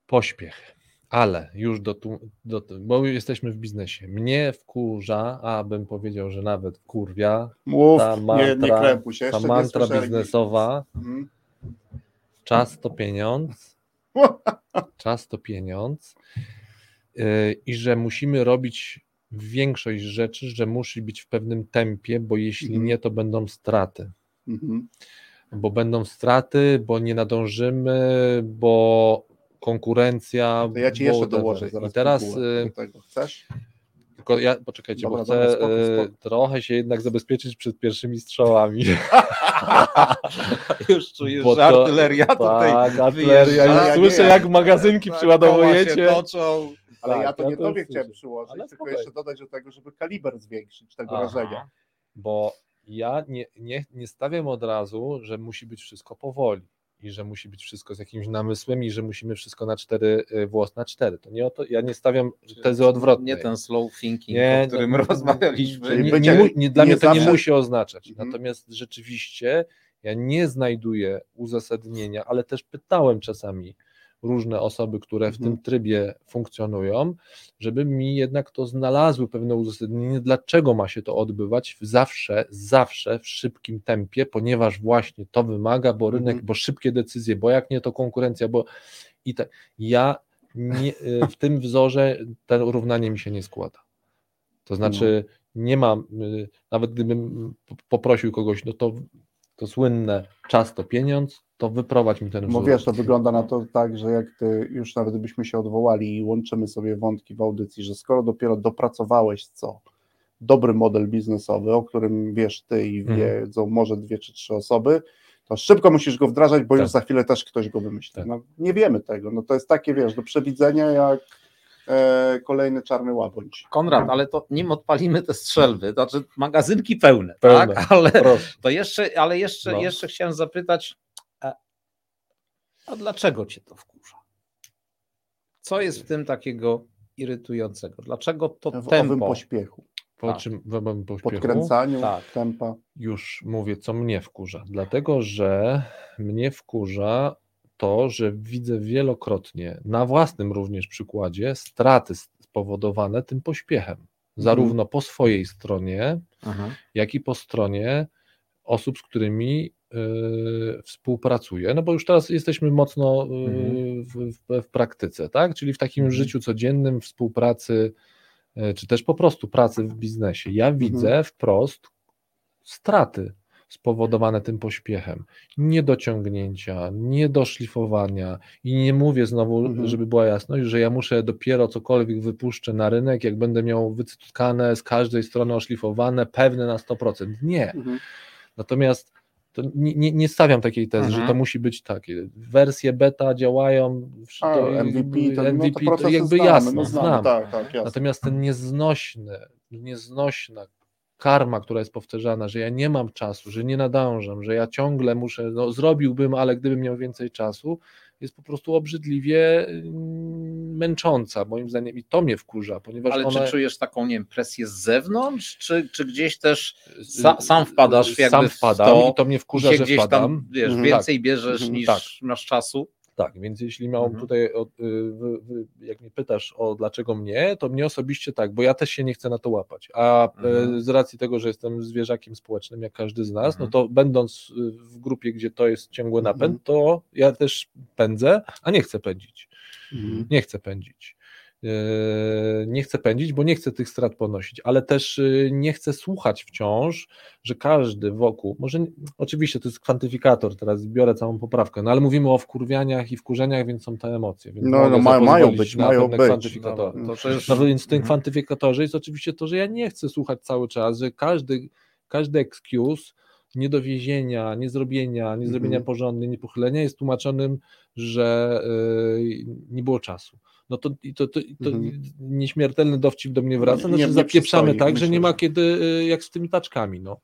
Pośpiech. Ale już do, tu, do bo jesteśmy w biznesie. Mnie wkurza, a bym powiedział, że nawet wkurwia, Mów, ta nie, nie mantra, krępuj się, ta nie mantra biznesowa, Mhm. czas to pieniądz, czas to pieniądz yy, i że musimy robić większość rzeczy, że musi być w pewnym tempie, bo jeśli Mhm. nie, to będą straty. Mhm. Bo będą straty, bo nie nadążymy, bo konkurencja. To ja ci jeszcze dołożę zaraz I teraz y, tego. Chcesz? tylko ja poczekajcie, Dobra, bo dobra, chcę spoko, y, spoko. trochę się jednak zabezpieczyć przed pierwszymi strzałami. Już czujesz, Bo że artyleria tutaj tak, artyleria. Ja Ja słyszę, jak magazynki Tak, przyładowujecie. koła się toczą. Ale Tak, ja to ja nie to tobie chciałem przyłożyć, tylko spokojnie. jeszcze dodać do tego, żeby kaliber zwiększyć tego Aha. rażenia. Bo ja nie, nie, nie stawiam od razu, że musi być wszystko powoli i że musi być wszystko z jakimś namysłem i że musimy wszystko na cztery, y, włos na cztery. To nie o to, ja nie stawiam tezy odwrotnej. Nie ten slow thinking, Nie, o którym no, rozmawialiśmy. Czyli nie, bycie- nie, mu- nie, dla nie mnie to nie musi oznaczać. Mhm. Natomiast rzeczywiście ja nie znajduję uzasadnienia, ale też pytałem czasami różne osoby, które w Mhm. tym trybie funkcjonują, żeby mi jednak to znalazły pewne uzasadnienie, dlaczego ma się to odbywać zawsze, zawsze w szybkim tempie, ponieważ właśnie to wymaga, bo rynek, Mhm. bo szybkie decyzje, bo jak nie to konkurencja, bo i tak. Ja nie, y, w tym wzorze to równanie mi się nie składa. To znaczy, nie mam, y, nawet gdybym poprosił kogoś, no to, to słynne czas to pieniądz, to wyprowadź mi ten Bo wzór. wiesz, to wygląda na to tak, że jak ty już nawet gdybyśmy się odwołali i łączymy sobie wątki w audycji, że skoro dopiero dopracowałeś co? Dobry model biznesowy, o którym wiesz ty i Mhm. wiedzą może dwie czy trzy osoby, to szybko musisz go wdrażać, bo Tak. już za chwilę też ktoś go wymyśli. Tak. No, nie wiemy tego. No to jest takie, wiesz, do przewidzenia jak kolejny czarny łabędź. Konrad, ale to nim odpalimy te strzelby, to znaczy magazynki pełne, Pełne. tak? Ale Proszę. to jeszcze, ale jeszcze, No. jeszcze chciałem zapytać, a, a dlaczego cię to wkurza? Co jest w tym takiego irytującego? Dlaczego to W owym tempo? pośpiechu, Po Tak. czym w moim pośpiechu podkręcaniu Tak. tempa. już mówię, co mnie wkurza. Dlatego, że mnie wkurza to, że widzę wielokrotnie, na własnym również przykładzie, straty spowodowane tym pośpiechem. Zarówno po swojej stronie, Mhm. jak i po stronie osób, z którymi y, współpracuję, no bo już teraz jesteśmy mocno y, Mhm. w, w, w praktyce, tak? Czyli w takim Mhm. życiu codziennym, współpracy, y, czy też po prostu pracy w biznesie. Ja widzę wprost straty spowodowane tym pośpiechem, niedociągnięcia, niedoszlifowania i nie mówię znowu, Mhm. żeby była jasność, że ja muszę dopiero cokolwiek wypuszczę na rynek, jak będę miał wycytkane z każdej strony oszlifowane, pewne na 100%. Nie. Mhm. Natomiast to nie, nie, nie stawiam takiej tezy, Mhm. że to musi być takie. Wersje beta działają, A, to, MVP, to, no MVP to to procesy jakby znamy, jasne, no znamy, znam. Tak, tak, jasne. Natomiast ten nieznośny, nieznośna karma, która jest powtarzana, że ja nie mam czasu, że nie nadążam, że ja ciągle muszę, no zrobiłbym, ale gdybym miał więcej czasu, jest po prostu obrzydliwie mm, męcząca moim zdaniem i to mnie wkurza, ponieważ Ale ona... czy czujesz taką, nie wiem, presję z zewnątrz, czy, czy gdzieś też sa, sam wpadasz jakby sam w wpadam to i to mnie wkurza, się że gdzieś wpadam. tam, wiesz, Mhm. więcej bierzesz Mhm. niż Tak. masz czasu? Tak, więc jeśli miałem Mhm. tutaj, o, y, wy- wy- jak mnie pytasz o dlaczego mnie, to mnie osobiście tak, bo ja też się nie chcę na to łapać. A Mhm. e, z racji tego, że jestem zwierzakiem społecznym, jak każdy z nas, Mhm. no to będąc y, w grupie, gdzie to jest ciągły Mhm. napęd, to ja też pędzę, a nie chcę pędzić. Mhm. Nie chcę pędzić. E, Nie chcę pędzić, bo nie chcę tych strat ponosić, ale też y, nie chcę słuchać wciąż, że każdy wokół, może oczywiście to jest kwantyfikator, teraz biorę całą poprawkę, no ale mówimy o wkurwianiach i wkurzeniach, więc są te emocje. Więc No, no, mają- mają być, na mają pewne być. kwantyfikatory. To też, No więc w tym Mhm. kwantyfikatorze jest oczywiście to, że ja nie chcę słuchać cały czas, że każdy, każdy excuse niedowiezienia, niezrobienia, niezrobienia Mhm. porządnie, niepochylenia jest tłumaczonym, że y, nie było czasu. No to, to, to, to Mhm. nieśmiertelny dowcip do mnie wraca, Nie- znaczy nie zapieprzamy przystoi, tak, że myślę, nie ma że- kiedy, y, jak z tymi taczkami, no.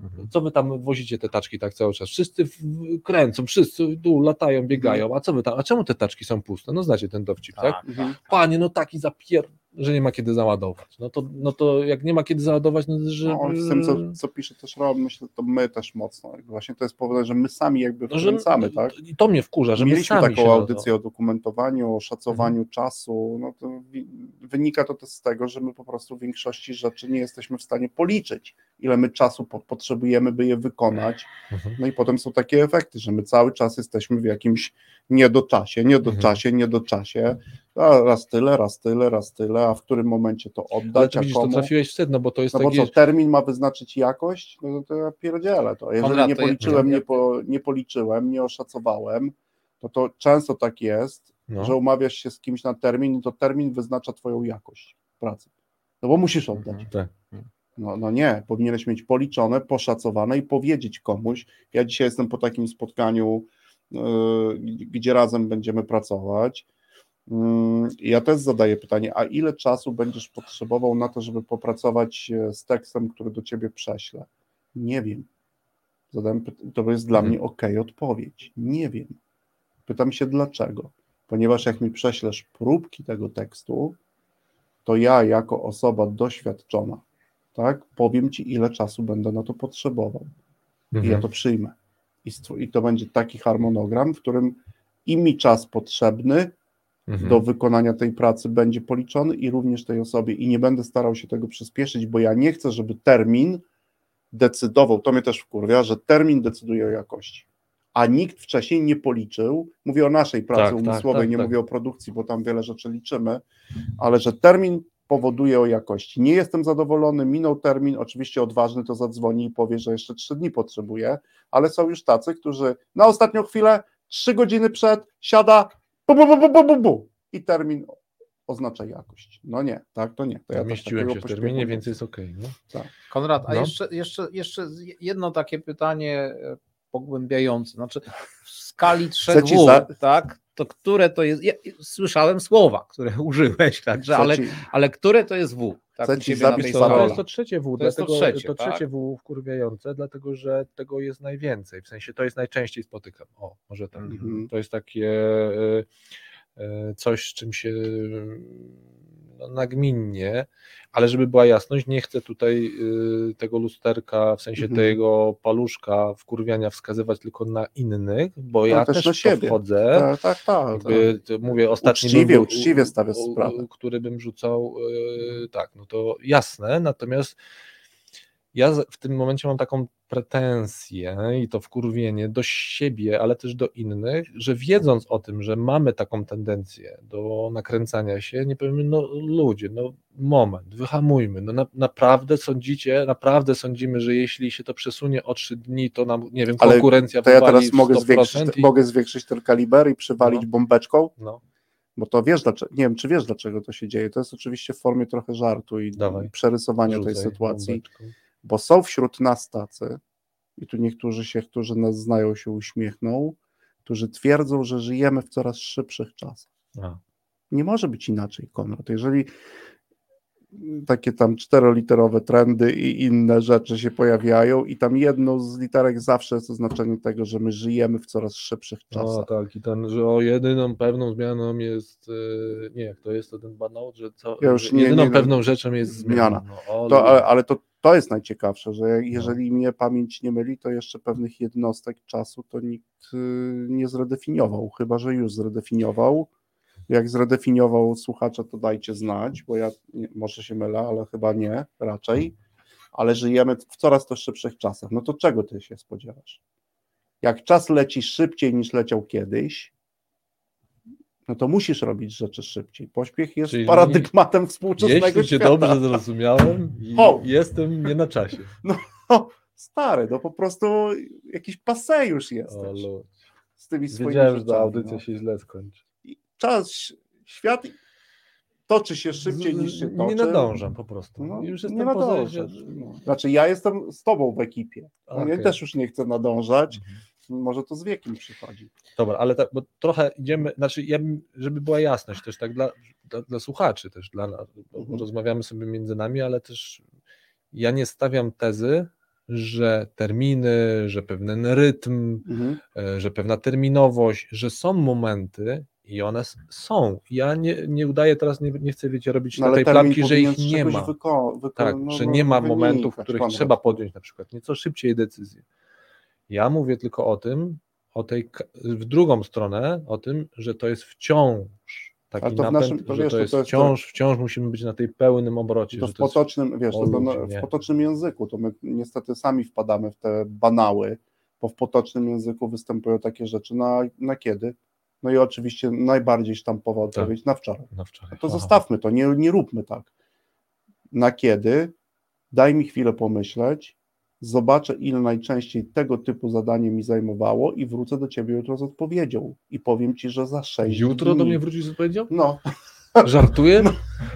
Mhm. Co wy tam wozicie te taczki tak cały czas? Wszyscy kręcą, wszyscy tu latają, biegają, a co wy tam, a czemu te taczki są puste? No znacie ten dowcip, tak? tak, Mhm. tak. Panie, no taki zapier... że nie ma kiedy załadować. No to, no to jak nie ma kiedy załadować, no że... No, z tym, co, co pisze też Rob, myślę, to my też mocno. Właśnie to jest powodem, że my sami jakby no, wkręcamy, tak? I to mnie wkurza, że my Mieliśmy sami się taką audycję o dokumentowaniu, o szacowaniu Mhm. czasu. No to wynika to też z tego, że my po prostu w większości rzeczy nie jesteśmy w stanie policzyć, ile my czasu po, potrzebujemy, by je wykonać. To... Mhm. No i potem są takie efekty, że my cały czas jesteśmy w jakimś niedoczasie, niedoczasie, Mhm. niedoczasie. Raz tyle, raz tyle, raz tyle, a w którym momencie to Ale oddać, to a widzisz, to trafiłeś w sedno, bo to jest No bo co, termin ma wyznaczyć jakość? No to ja pierdzielę to. Jeżeli Konrad, nie policzyłem, nie, po, nie policzyłem, nie oszacowałem, to to często tak jest, No. że umawiasz się z kimś na termin i to termin wyznacza twoją jakość pracy. No bo musisz oddać. Tak. No, no nie, powinieneś mieć policzone, poszacowane i powiedzieć komuś. Ja dzisiaj jestem po takim spotkaniu, yy, gdzie razem będziemy pracować. Yy, Ja też zadaję pytanie, a ile czasu będziesz potrzebował na to, żeby popracować e, z tekstem, który do ciebie prześlę? Nie wiem. Zadałem, py- to jest dla Mhm. mnie ok odpowiedź. Nie wiem. Pytam się dlaczego. Ponieważ jak mi prześlesz próbki tego tekstu, to ja jako osoba doświadczona, tak, powiem ci ile czasu będę na to potrzebował. i Mhm. ja to przyjmę. I, I to będzie taki harmonogram, w którym i mi czas potrzebny Mhm. do wykonania tej pracy będzie policzony i również tej osobie. I nie będę starał się tego przyspieszyć, bo ja nie chcę, żeby termin decydował, to mnie też wkurwia, że termin decyduje o jakości. A nikt wcześniej nie policzył, mówię o naszej pracy Tak, tak, umysłowej, tak, nie tak. mówię o produkcji, bo tam wiele rzeczy liczymy, ale że termin powoduje o jakości. Nie jestem zadowolony, minął termin, oczywiście odważny to zadzwoni i powie, że jeszcze trzy dni potrzebuje, ale są już tacy, którzy na ostatnią chwilę, trzy godziny przed, siada, bu, bu, bu, bu, bu, bu, bu, i termin oznacza jakość. No nie, tak, to nie. To ja Mieściłem się w terminie, nie więc jest okej. no. Konrad, a No. jeszcze, jeszcze, jeszcze jedno takie pytanie e, pogłębiające. Znaczy, w skali trzech Chcę ci W, za- tak, to które to jest. Ja słyszałem słowa, które użyłeś, także, ale, ale które to jest W? Tak, Chcę ci zabić To, jest to trzecie W, To jest to dlatego, trzecie, to trzecie tak? W wkurwiające, dlatego że tego jest najwięcej. W sensie to jest najczęściej spotykam. O, może tak. Mhm. To jest takie e, e, coś, z czym się nagminnie, ale żeby była jasność, nie chcę tutaj y, tego lusterka, w sensie Mhm. tego paluszka wkurwiania wskazywać tylko na innych, bo ja też też, siebie. wchodzę. Tak, tak, tak. To mówię, ostatni Uczciwie, był- uczciwie u- sprawę. który bym rzucał, yy, tak, no to jasne, natomiast ja w tym momencie mam taką pretensję i to wkurwienie do siebie, ale też do innych, że wiedząc o tym, że mamy taką tendencję do nakręcania się, nie powiemy, no ludzie, no moment, wyhamujmy, no na, naprawdę sądzicie, naprawdę sądzimy, że jeśli się to przesunie o trzy dni, to nam, nie wiem, Ale konkurencja To ja teraz mogę 100% zwiększyć, i, mogę zwiększyć ten kaliber i przywalić No. bombeczką, no, bo to wiesz dlaczego, nie wiem czy wiesz dlaczego to się dzieje, to jest oczywiście w formie trochę żartu i Dawaj. przerysowania tej sytuacji, bombeczką. Bo są wśród nas tacy i tu niektórzy się, którzy nas znają się uśmiechną, którzy twierdzą, że żyjemy w coraz szybszych czasach. A. Nie może być inaczej, Konrad. Jeżeli takie tam czteroliterowe trendy i inne rzeczy się pojawiają i tam jedną z literek zawsze jest oznaczenie tego, że my żyjemy w coraz szybszych O czasach. tak, i ten, że o jedyną pewną zmianą jest, e, nie, jak to jest to ten banał, że co, Ja że nie- jedyną nie- pewną rzeczą jest zmiana. zmiana. No, o, To, ale, ale to, to jest najciekawsze, że No. jeżeli mnie pamięć nie myli, to jeszcze pewnych jednostek czasu to nikt y, nie zredefiniował, chyba że już zredefiniował. Jak zredefiniował słuchacza, to dajcie znać, bo ja może się mylę, ale chyba nie, raczej. Ale żyjemy w coraz to szybszych czasach. No to czego ty się spodziewasz? Jak czas leci szybciej niż leciał kiedyś, no to musisz robić rzeczy szybciej. Pośpiech jest Czyli paradygmatem współczesnego Jeśli cię świata. dobrze zrozumiałem, O! jestem nie na czasie. No, stary, no po prostu jakiś pase już O, jesteś lud. z tymi swoimi Wiedziałem, że ta rzeczami, audycja no. się źle skończy. Czas, świat toczy się szybciej niż się toczy. Nie nadążam po prostu. No, Już nie jestem poza... No. Znaczy ja jestem z tobą w ekipie. No, Ja też już nie chcę nadążać. Mhm. Może to z wiekiem przychodzi. Dobra, ale tak, bo trochę idziemy, znaczy ja bym, żeby była jasność też tak dla, dla, dla słuchaczy też, dla Mhm. rozmawiamy sobie między nami, ale też ja nie stawiam tezy, że terminy, że pewien rytm, Mhm. e, że pewna terminowość, że są momenty i one są. Ja nie, nie udaję teraz, nie, nie chcę wiecie robić No, tej klamki, że ich nie ma. Wyko- wyko- Tak, no, że no, nie ma momentów, w których Konrad. trzeba podjąć na przykład nieco szybciej decyzję. Ja mówię tylko o tym, o tej, w drugą stronę, o tym, że to jest wciąż taki Ale to napęd, naszym- to że wiesz, to jest, to jest wciąż, wciąż musimy być na tej pełnym obrocie, To w potocznym, wiesz, to, no, w potocznym języku, to my niestety sami wpadamy w te banały, bo w potocznym języku występują takie rzeczy na, na kiedy? No i oczywiście najbardziej sztampowa odpowiedź na wczoraj. no wczoraj. To Aha. zostawmy to, nie, nie róbmy tak. Na kiedy? Daj mi chwilę pomyśleć, zobaczę ile najczęściej tego typu zadanie mi zajmowało i wrócę do ciebie jutro z odpowiedzią i powiem ci, że za sześć Jutro dni. do mnie wrócisz z odpowiedzią? No, Żartuję?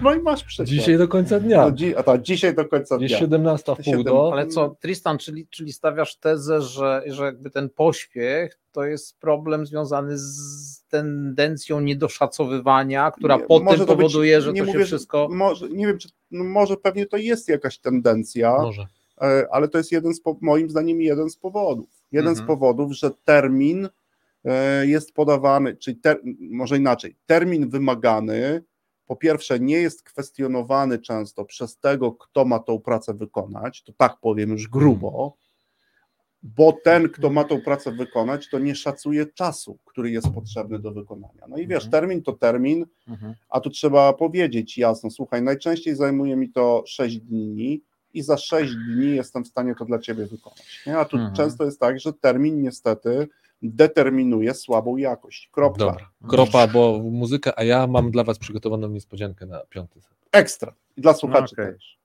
no i masz przykład. Dzisiaj do końca dnia. No, dzi- a tak, dzisiaj do końca Jest dnia. 17 w pół do. Ale co, Tristan, czyli, czyli stawiasz tezę, że, że jakby ten pośpiech to jest problem związany z tendencją niedoszacowywania, która Nie, potem to być- powoduje, że nie to mówię, się wszystko. Może, nie wiem, czy, no może pewnie to jest jakaś tendencja, Może. e, ale to jest jeden z, moim zdaniem jeden z powodów. Jeden Mhm. z powodów, że termin e, jest podawany, czyli ter, może inaczej, termin wymagany po pierwsze nie jest kwestionowany często przez tego, kto ma tą pracę wykonać, to tak powiem już grubo, bo ten, kto ma tą pracę wykonać, to nie szacuje czasu, który jest potrzebny do wykonania. No i wiesz, Mhm. termin to termin, Mhm. a tu trzeba powiedzieć jasno, słuchaj, najczęściej zajmuje mi to 6 dni i za 6 dni jestem w stanie to dla ciebie wykonać. Nie? A tu Mhm. często jest tak, że termin niestety determinuje słabą jakość. Kropka. Dobra, kropa, bo muzykę, a ja mam dla was przygotowaną niespodziankę na piąty. Ekstra. Dla słuchaczy Okej. też.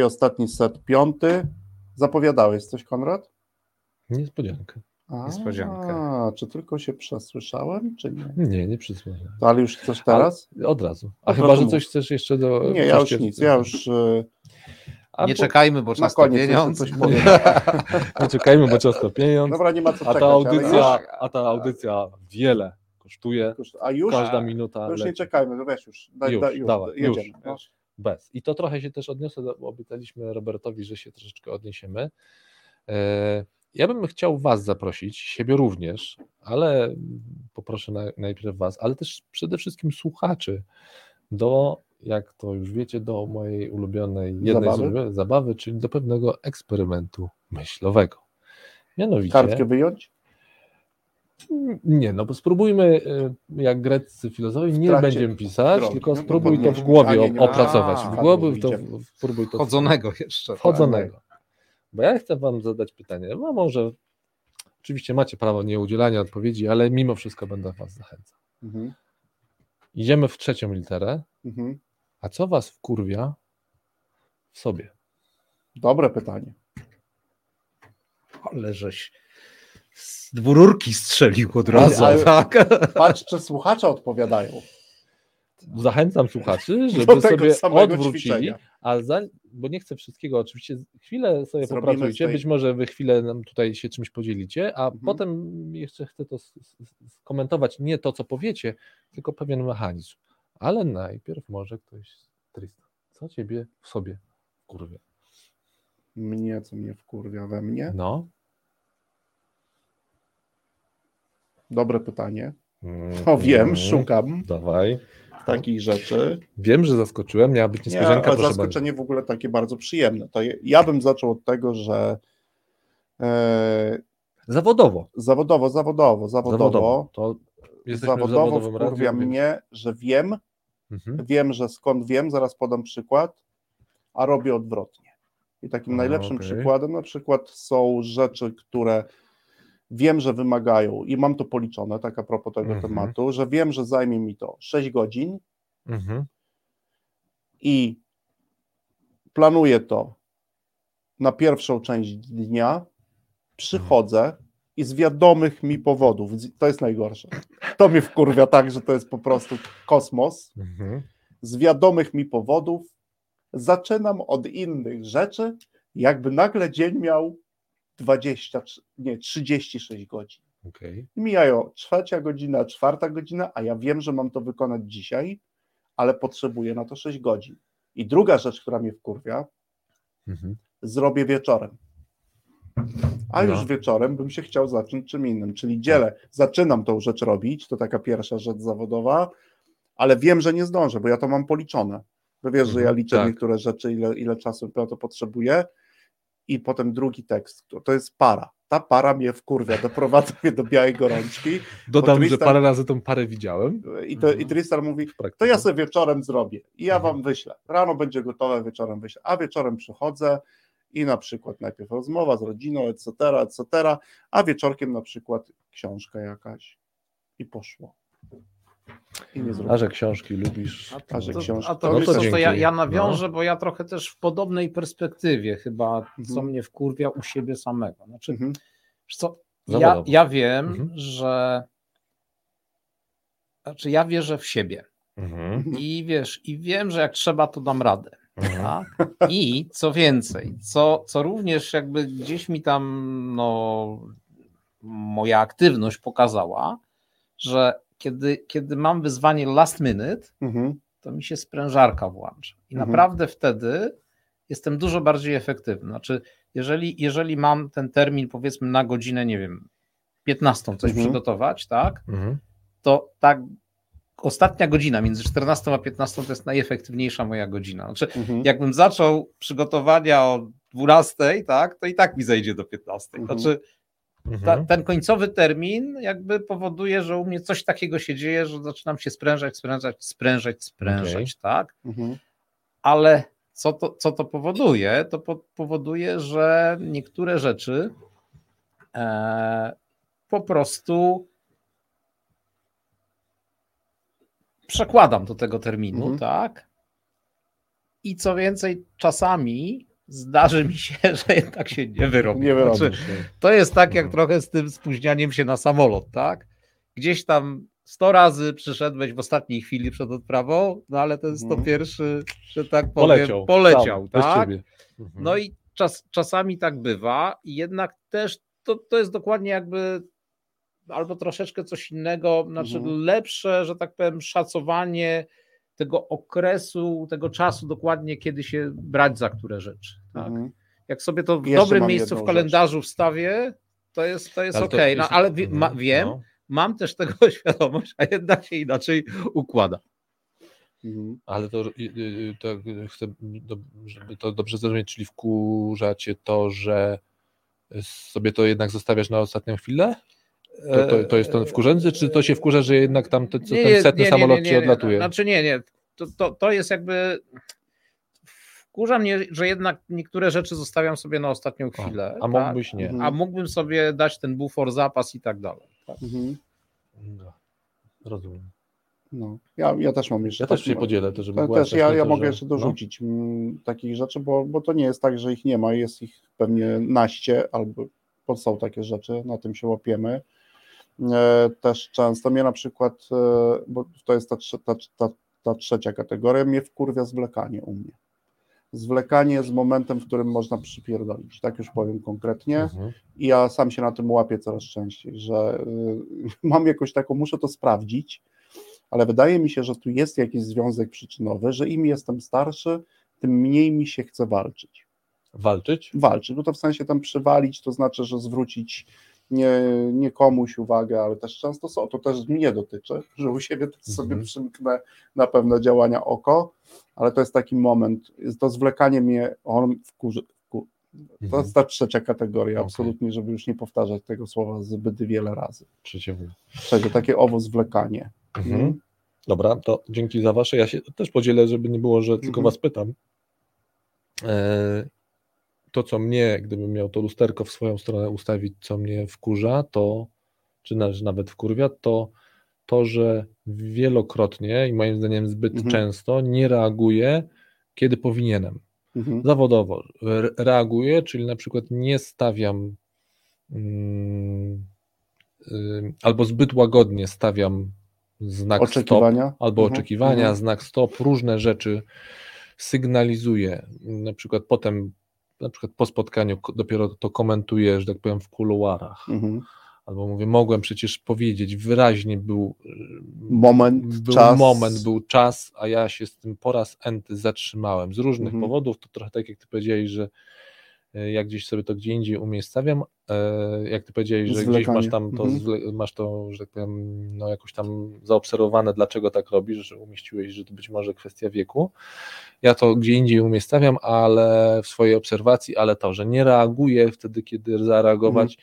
I ostatni set, piąty. Zapowiadałeś coś, Konrad? Niespodziankę. A, Niespodziankę. czy tylko się przesłyszałem, czy nie? Nie, nie. To, ale już chcesz teraz? Od razu. A Od chyba, razu że coś chcesz jeszcze do. Nie, ja coś już nic. Ja już y, A Nie po- czekajmy, bo na czas to pieniądz. coś powiem. Nie czekajmy, bo czas to pieniądz. Dobra, nie ma co A czekać. ta ale audycja, już- a ta audycja wiele kosztuje. A już? Każda minuta. Już nie leci. czekajmy, no weź już. Daj, Już, daj, już dawaj, jedziemy. już. No. Bez. I to trochę się też odniosę, do, bo obiecaliśmy Robertowi, że się troszeczkę odniesiemy. E, ja bym chciał Was zaprosić, siebie również, ale poproszę na, najpierw Was, ale też przede wszystkim słuchaczy do, jak to już wiecie, do mojej ulubionej jednej Zabawy? zabawy, czyli do pewnego eksperymentu myślowego. Mianowicie. Kartkę wyjąć? Nie, no bo spróbujmy, y, jak greccy filozofowie, nie trakcie będziemy pisać, drogi. tylko No, spróbuj to w głowie nie, nie ma- opracować. A, W głowie to spróbuj to Chodzonego jeszcze. tak. wchodzonego. Bo ja chcę wam zadać pytanie, no może oczywiście macie prawo nie udzielania odpowiedzi, ale mimo wszystko będę was zachęcał. Mhm. Idziemy w trzecią literę, Mhm. a co was wkurwia w sobie? Dobre pytanie. Ale żeś z dwururki strzelił od razu, ale- tak? Patrz, czy słuchacze odpowiadają. Zachęcam słuchaczy, żeby sobie odwrócili, ćwiczenia. a za, bo nie chcę wszystkiego, oczywiście chwilę sobie Zrobimy popracujcie, być może wy chwilę nam tutaj się czymś podzielicie, a Mhm. potem jeszcze chcę to skomentować, nie to, co powiecie, tylko pewien mechanizm. Ale najpierw może ktoś, Tristan, co ciebie w sobie kurwie? Mnie, co mnie wkurwia we mnie? No. Dobre pytanie. O, wiem, Mhm. szukam Dawaj. takich rzeczy. Wiem, że zaskoczyłem, miała być Nie, niespodzianka, ale proszę bardzo. zaskoczenie w ogóle takie bardzo przyjemne. To ja- bym zaczął od tego, że e, Zawodowo. zawodowo, zawodowo, zawodowo, Zawodowo. To zawodowo wkurwia mnie, że wiem, Mhm. wiem, że skąd wiem, zaraz podam przykład, a robię odwrotnie. I takim najlepszym okej. przykładem na przykład są rzeczy, które wiem, że wymagają i mam to policzone, tak a propos tego Mhm. tematu, że wiem, że zajmie mi to 6 godzin Mhm. i planuję to na pierwszą część dnia, przychodzę i z wiadomych mi powodów, to jest najgorsze, to mnie wkurwia tak, że to jest po prostu kosmos, Mhm. z wiadomych mi powodów zaczynam od innych rzeczy, jakby nagle dzień miał 20, nie, 36 godzin. Okej. Mijają trzecia godzina, czwarta godzina, a ja wiem, że mam to wykonać dzisiaj, ale potrzebuję na to 6 godzin. I druga rzecz, która mnie wkurwia, Mhm. zrobię wieczorem. A No. już wieczorem bym się chciał zacząć czym innym, czyli dzielę, zaczynam tą rzecz robić, to taka pierwsza rzecz zawodowa, ale wiem, że nie zdążę, bo ja to mam policzone. Bo wiesz, że ja Mhm, liczę tak. niektóre rzeczy, ile, ile czasu na to potrzebuję i potem drugi tekst, to, jest para. Ta para mnie wkurwia, doprowadza mnie do białej gorączki Dodam, Bo że Tristan- parę razy tą parę widziałem. i, to, i Tristan mówi, to ja sobie wieczorem zrobię i ja Mhm. wam wyślę. Rano będzie gotowe, wieczorem wyślę. A wieczorem przychodzę i na przykład najpierw rozmowa z rodziną, etc., etc., a wieczorkiem na przykład książka jakaś i poszło. I nie A że książki lubisz. A że to, książki- a to, No to co, to ja, ja nawiążę, bo ja trochę też w podobnej perspektywie chyba, co Mhm. mnie wkurwia u siebie samego. Znaczy, Mhm. co, ja, ja wiem, Mhm. że znaczy ja wierzę w siebie Mhm. i wiesz, i wiem, że jak trzeba, to dam radę. Mhm. Tak? I co więcej, co, co również jakby gdzieś mi tam no, moja aktywność pokazała, że kiedy, kiedy mam wyzwanie last minute, Mhm. to mi się sprężarka włącza. I Mhm. naprawdę wtedy jestem dużo bardziej efektywny. Znaczy, jeżeli, jeżeli mam ten termin, powiedzmy, na godzinę, nie wiem, 15 coś Mhm. przygotować, tak, Mhm. to tak ostatnia godzina między 14 a 15 to jest najefektywniejsza moja godzina. Znaczy, Mhm. jakbym zaczął przygotowania o 12, tak, to i tak mi zejdzie do 15. Mhm. Znaczy, ta, Mhm. ten końcowy termin jakby powoduje, że u mnie coś takiego się dzieje, że zaczynam się sprężać, sprężać, sprężać, sprężać, Okej. tak? Mhm. Ale co to, co to powoduje? To po, powoduje, że niektóre rzeczy e, po prostu przekładam do tego terminu, Mhm. tak? I co więcej, czasami zdarzy mi się, że jednak się nie wyrobię. Nie wyrobisz Znaczy, to jest tak jak Mhm. trochę z tym spóźnianiem się na samolot, tak? Gdzieś tam 100 razy przyszedłeś w ostatniej chwili przed odprawą, no ale ten 101, że tak powiem, Poleciał. poleciał tak? Mhm. No i czas, czasami tak bywa jednak też to, to jest dokładnie jakby albo troszeczkę coś innego, znaczy Mhm. lepsze, że tak powiem, szacowanie tego okresu, tego czasu dokładnie, kiedy się brać za które rzeczy. Tak? Mhm. Jak sobie to w Jeszcze dobrym miejscu w kalendarzu wstawię, to jest, to jest Ale no ale wi- Mhm, ma, wiem, no. mam też tego świadomość, a jednak się inaczej układa. Mhm. Ale to, y, y, to chcę, żeby to dobrze zrozumieć, czyli wkurzacie to, że sobie to jednak zostawiasz na ostatnią chwilę? To, to, to jest ten wkurzęcy, czy to się wkurza, że jednak tam te, co, ten setny samolot ci odlatuje? Znaczy nie, nie. To, to, to jest jakby. Wkurza mnie, że jednak niektóre rzeczy zostawiam sobie na ostatnią chwilę. a tak? mógłbyś nie. Mhm. A mógłbym sobie dać ten bufor, zapas i tak dalej. Tak? Mhm. No, rozumiem. No. Ja, ja też mam jeszcze. Ja też się podzielę, to żeby też ja, ja to, mogę że- jeszcze no. dorzucić mm, takich rzeczy, bo, bo to nie jest tak, że ich nie ma, jest ich pewnie naście, albo bo są takie rzeczy, na tym się łapiemy. E, też często mnie na przykład, e, bo to jest ta, ta, ta, ta trzecia kategoria, mnie wkurwia zwlekanie u mnie. Zwlekanie jest momentem, w którym można przypierdolić, tak już powiem konkretnie. Mhm. I ja sam się na tym łapię coraz częściej, że y, mam jakąś taką, muszę to sprawdzić, ale wydaje mi się, że tu jest jakiś związek przyczynowy, że im jestem starszy, tym mniej mi się chce walczyć. Walczyć? Walczyć, no to w sensie tam przywalić, to znaczy, że zwrócić nie, nie komuś uwagę, ale też często są, to też mnie dotyczy, że u siebie też sobie Mhm. przymknę na pewne działania oko, ale to jest taki moment, to zwlekanie mnie, on wkurzy, wku, to Mhm. jest ta trzecia kategoria, Okej. absolutnie, żeby już nie powtarzać tego słowa zbyt wiele razy. Trzecie. Trzecie, takie owo zwlekanie. Mhm. Dobra, to dzięki za wasze. Ja się też podzielę, żeby nie było, że tylko Mhm. was pytam. E, To, co mnie, gdybym miał to lusterko w swoją stronę ustawić, co mnie wkurza, to, czy na- nawet wkurwia, to to, że wielokrotnie i moim zdaniem zbyt Mhm. często nie reaguję, kiedy powinienem. Mhm. Zawodowo re- reaguję, czyli na przykład nie stawiam mm, ym, albo zbyt łagodnie stawiam znak stop, Oczekiwania. albo Mhm, oczekiwania, mhm. znak stop, różne rzeczy sygnalizuję. Na przykład potem, na przykład po spotkaniu dopiero to komentuję, że tak powiem, w kuluarach. Mhm. Albo mówię, mogłem przecież powiedzieć, wyraźnie był Moment, był czas. moment, był czas, a ja się z tym po raz enty zatrzymałem. Z różnych Mhm. powodów, to trochę tak jak ty powiedziałeś, że e, jak gdzieś sobie to gdzie indziej umiejscawiam, e, jak ty powiedziałeś, że gdzieś Zwlekanie. masz tam to, Mhm. masz to, że tak powiem, no jakoś tam zaobserwowane, dlaczego tak robisz, że umieściłeś, że to być może kwestia wieku. Ja to gdzie indziej umiejscawiam, ale w swojej obserwacji, ale to, że nie reaguję wtedy, kiedy zareagować,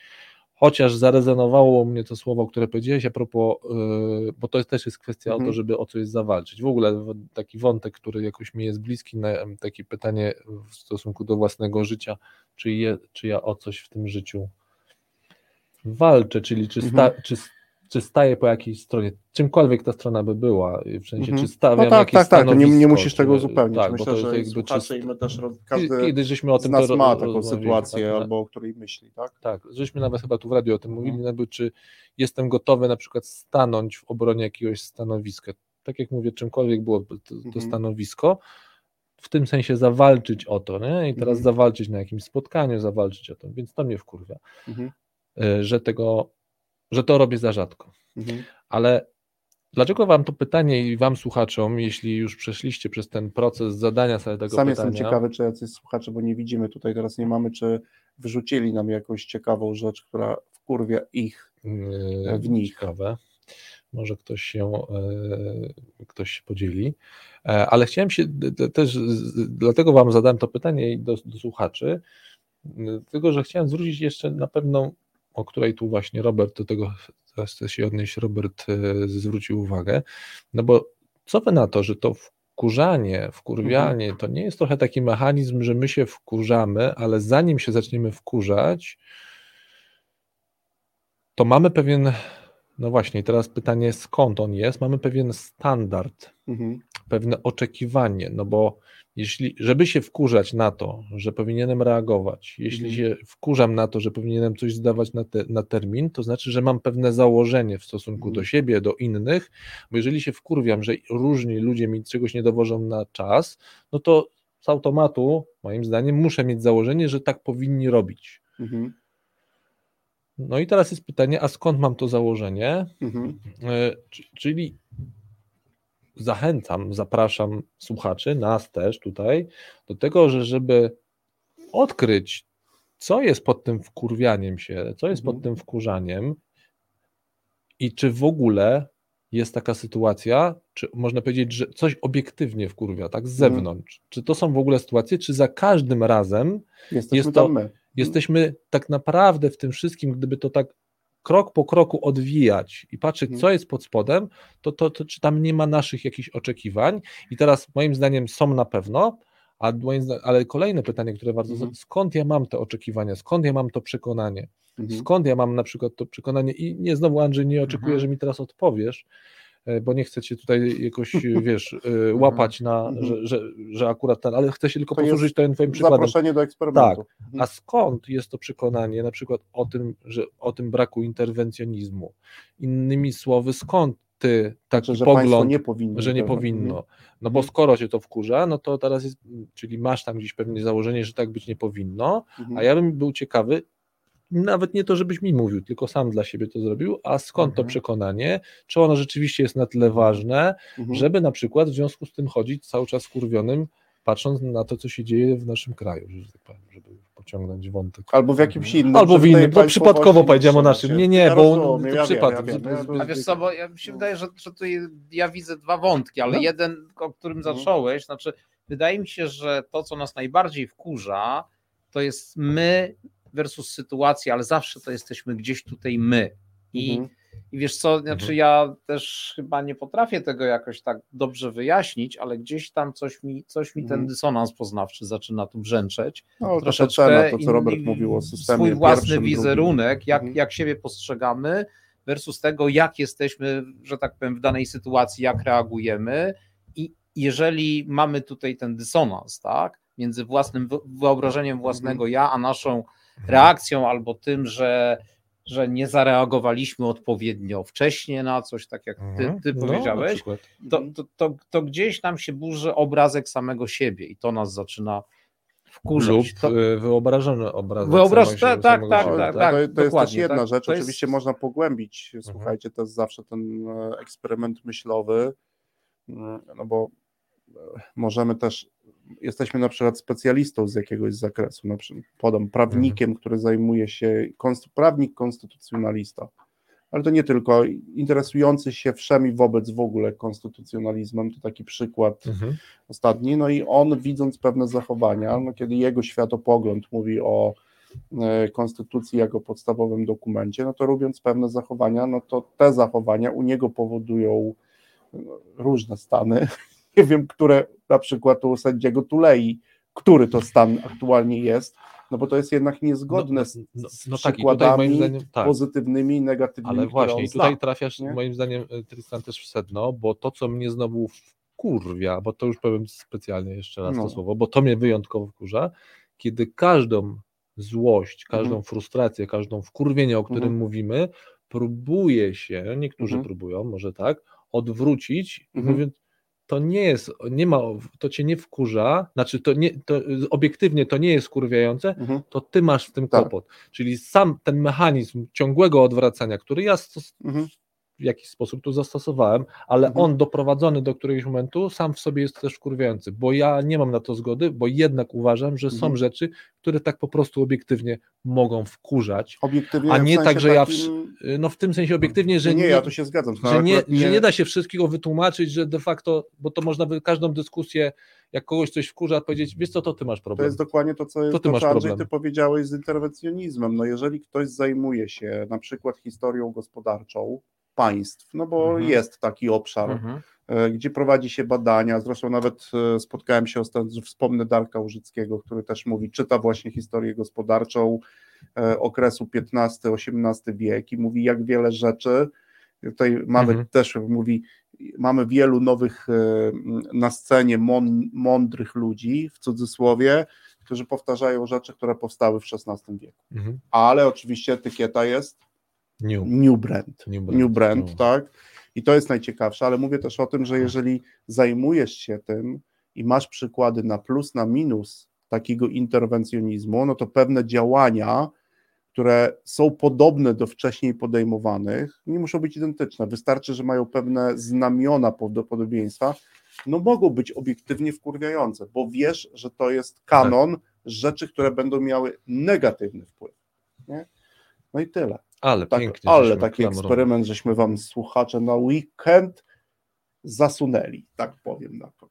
chociaż zarezonowało mnie to słowo, które powiedziałeś a propos, yy, bo to jest, też jest kwestia o Mhm. to, żeby o coś zawalczyć. W ogóle taki wątek, który jakoś mi jest bliski, na, takie pytanie w stosunku do własnego życia, czy, je, czy ja o coś w tym życiu walczę, czyli czy, sta, Mhm. czy, czy staję po jakiejś stronie, czymkolwiek ta strona by była, w sensie, Mhm. czy stawiam No tak, jakieś tak, tak, to nie, nie musisz tego uzupełnić. Tak, Myślę, to że jakby, czy, my też, każdy, żeśmy o z tym nas to ma taką sytuację tak, albo o której myśli, tak? tak, żeśmy nawet chyba tu w radiu o tym Mhm. mówili, jakby, czy jestem gotowy na przykład stanąć w obronie jakiegoś stanowiska. Tak jak mówię, czymkolwiek było to, to Mhm. stanowisko, w tym sensie zawalczyć o to, nie? I teraz Mhm. zawalczyć na jakimś spotkaniu, zawalczyć o to, więc to mnie wkurwia, Mhm. y, że tego, że to robię za rzadko. Mhm. Ale dlaczego wam to pytanie i wam słuchaczom, jeśli już przeszliście przez ten proces zadania sobie tego Sam pytania, jestem ciekawy, czy jacyś słuchacze, bo nie widzimy tutaj, teraz nie mamy, czy wrzucili nam jakąś ciekawą rzecz, która wkurwia ich. Yy, w nich. Ciekawe. Może ktoś się, e, ktoś się podzieli. E, Ale chciałem się też, dlatego Wam zadałem to pytanie do, do słuchaczy, m, tylko że chciałem zwrócić jeszcze na pewną, o której tu właśnie Robert, do tego teraz chcę się odnieść, Robert e, zwrócił uwagę, no bo co Wy na to, że to wkurzanie, wkurwianie, to nie jest trochę taki mechanizm, że my się wkurzamy, ale zanim się zaczniemy wkurzać, to mamy pewien, no właśnie, teraz pytanie skąd on jest? Mamy pewien standard, Mhm. Pewne oczekiwanie, no bo jeśli, żeby się wkurzać na to, że powinienem reagować, jeśli Mhm. się wkurzam na to, że powinienem coś zdawać na, te, na termin, to znaczy, że mam pewne założenie w stosunku Mhm. do siebie, do innych, bo jeżeli się wkurwiam, że różni ludzie mi czegoś nie dowożą na czas, no to z automatu, moim zdaniem, muszę mieć założenie, że tak powinni robić. Mhm. No i teraz jest pytanie, a skąd mam to założenie? Mhm. E, Czyli zachęcam, zapraszam słuchaczy, nas też tutaj, do tego, że żeby odkryć, co jest pod tym wkurwianiem się, co jest pod Mhm. tym wkurzaniem i czy w ogóle jest taka sytuacja, czy można powiedzieć, że coś obiektywnie wkurwia, tak z Mhm. zewnątrz. Czy to są w ogóle sytuacje, czy za każdym razem Jesteśmy jest to- my. jesteśmy tak naprawdę w tym wszystkim, gdyby to tak krok po kroku odwijać i patrzeć, Mhm. co jest pod spodem, to, to, to czy tam nie ma naszych jakichś oczekiwań. I teraz moim zdaniem są na pewno, a moim zdaniem, ale kolejne pytanie, które warto Mhm. skąd ja mam te oczekiwania, skąd ja mam to przekonanie, Mhm. skąd ja mam na przykład to przekonanie i nie, znowu Andrzej, nie oczekuję, Mhm. że mi teraz odpowiesz, bo nie chcę cię tutaj jakoś, wiesz, e, łapać na, Mhm. że, że, że akurat ten, ale chcę się tylko To posłużyć tym twoim przykładem. Zaproszenie do eksperymentu. A skąd jest to przekonanie, na przykład o tym, że o tym braku interwencjonizmu? Innymi słowy, skąd ty taki Znaczy, że pogląd, nie powinno. że nie powinno? No bo skoro cię to wkurza, no to teraz jest, czyli masz tam gdzieś pewnie założenie, że tak być nie powinno, Mhm. a ja bym był ciekawy, nawet nie to, żebyś mi mówił, tylko sam dla siebie to zrobił, a skąd to Mhm. przekonanie? Czy ono rzeczywiście jest na tyle ważne, Mhm. żeby na przykład w związku z tym chodzić cały czas skurwionym, patrząc na to, co się dzieje w naszym kraju, że tak powiem, żeby pociągnąć wątek. Albo w jakimś innym. Albo w innym, to przypadkowo państwowości powiedziałem o naszym. Nie, nie, ja bo rozumiem, to ja przypadek. Wiem, ja wiem, To- ja A wiesz co, bo ja mi się wydaje, że, że tutaj ja widzę dwa wątki, ale No. jeden, o którym Mhm. zacząłeś, znaczy wydaje mi się, że to, co nas najbardziej wkurza, to jest my versus sytuacja, ale zawsze to jesteśmy gdzieś tutaj my. I, Mhm. i wiesz co, znaczy Mhm. ja też chyba nie potrafię tego jakoś tak dobrze wyjaśnić, ale gdzieś tam coś mi, coś mi Mhm. ten dysonans poznawczy zaczyna tu brzęczeć. No, to troszeczkę ocena, to co Robert mówił o systemie. swój własny wizerunek, jak, Mhm. jak siebie postrzegamy, versus tego, jak jesteśmy, że tak powiem, w danej sytuacji, jak reagujemy. I jeżeli mamy tutaj ten dysonans, tak, między własnym wy- wyobrażeniem własnego Mhm. ja, a naszą reakcją, albo tym, że, że nie zareagowaliśmy odpowiednio wcześnie na coś, tak jak ty, Mhm. ty No, powiedziałeś, to, to, to, to gdzieś nam się burzy obrazek samego siebie i to nas zaczyna wkurzać. Lub To, e, wyobrażony obraz. Wyobraż- samego tak, tak, samego tak, siebie, No, tak, to, to jest też jedna tak. rzecz. Jest- Oczywiście można pogłębić, słuchajcie, to jest zawsze ten e, eksperyment myślowy, Mm, no bo e, możemy też, jesteśmy na przykład specjalistą z jakiegoś zakresu, na przykład podam prawnikiem, który zajmuje się, konst, prawnik konstytucjonalista, ale to nie tylko, interesujący się wszemi wobec w ogóle konstytucjonalizmem, to taki przykład Mhm. ostatni, no i on widząc pewne zachowania, no kiedy jego światopogląd mówi o e, konstytucji jako podstawowym dokumencie, no to robiąc pewne zachowania, no to te zachowania u niego powodują no, różne stany, nie wiem, które na przykład u sędziego Tulei, który to stan aktualnie jest, no bo to jest jednak niezgodne z, no, z no tak, przykładami zdaniem, tak. pozytywnymi i negatywnymi, Ale właśnie, i tutaj zna. trafiasz nie? moim zdaniem e, Tristan też w sedno, bo to, co mnie znowu wkurwia, bo to już powiem specjalnie jeszcze raz No. to słowo, bo to mnie wyjątkowo wkurza, kiedy każdą złość, każdą Mhm. frustrację, każdą wkurwienie, o którym Mhm. mówimy, próbuje się, niektórzy Mhm. próbują, może tak, odwrócić Mhm. mówiąc, to nie jest, nie ma, to cię nie wkurza, znaczy to nie, to obiektywnie to nie jest wkurwiające, Mhm. to ty masz w tym Tak. kłopot. Czyli sam ten mechanizm ciągłego odwracania, który ja stos- Mhm. W jakiś sposób tu zastosowałem, ale Mhm. on doprowadzony do któregoś momentu sam w sobie jest też wkurwiający, bo ja nie mam na to zgody, bo jednak uważam, że są Mhm. rzeczy, które tak po prostu obiektywnie mogą wkurzać. Obiektywnie A w nie sensie tak, że ja w- takim- No w tym sensie obiektywnie, że nie, nie, ja tu się zgadzam. to że, nie, akurat że nie da się wszystkiego wytłumaczyć, że de facto, bo to można by każdą dyskusję, jak kogoś coś wkurza, powiedzieć, wiesz co, to ty masz To problem. jest dokładnie to, co, To to, ty masz co Andrzej, problem. ty powiedziałeś z interwencjonizmem. No jeżeli ktoś zajmuje się na przykład historią gospodarczą państw, no bo Mhm. jest taki obszar, Mhm. e, gdzie prowadzi się badania, zresztą nawet e, spotkałem się ostatnio, wspomnę Darka Łużyckiego, który też mówi, czyta właśnie historię gospodarczą e, okresu XV-XVIII wiek i mówi jak wiele rzeczy, tutaj mamy Mhm. też, mówi, mamy wielu nowych na scenie mądrych ludzi, w cudzysłowie, którzy powtarzają rzeczy, które powstały w XVI wieku. Mhm. Ale oczywiście etykieta jest New. New Brand. New brand. New Brand, No. tak? I to jest najciekawsze, ale mówię też o tym, że jeżeli zajmujesz się tym i masz przykłady na plus, na minus takiego interwencjonizmu, no to pewne działania, które są podobne do wcześniej podejmowanych, nie muszą być identyczne, wystarczy, że mają pewne znamiona prawdopodobieństwa, no mogą być obiektywnie wkurwiające, bo wiesz, że to jest kanon tak. rzeczy, które będą miały negatywny wpływ. Nie? No i tyle. Ale tak, pięknie. Ale taki eksperyment, żeśmy wam słuchacze na weekend zasunęli, tak powiem na to.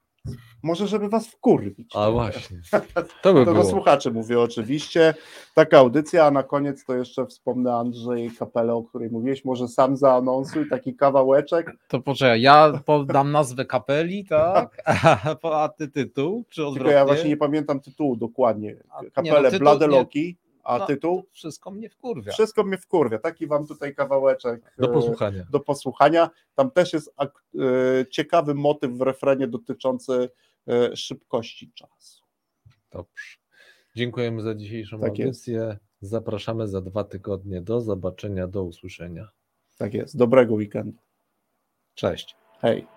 Może, żeby was wkurwić. A właśnie. To by to było. słuchacze mówię oczywiście. Taka audycja, a na koniec to jeszcze wspomnę Andrzej Kapelę, o której mówiłeś. Może sam zaanonsuj taki kawałeczek. To poczekaj, ja podam nazwę kapeli, tak? A ty tytuł? Czy odwrotnie? Tylko ja właśnie nie pamiętam tytułu dokładnie. Kapelę no, Bladeloki. A no, tytuł? Wszystko mnie wkurwia. Wszystko mnie wkurwia. Taki wam tutaj kawałeczek do e, posłuchania. Do posłuchania. Tam też jest e, ciekawy motyw w refrenie dotyczący e, szybkości czasu. Dobrze. Dziękujemy za dzisiejszą tak audycję. Jest. Zapraszamy za dwa tygodnie. Do zobaczenia, do usłyszenia. Tak jest. Dobrego weekendu. Cześć. Hej.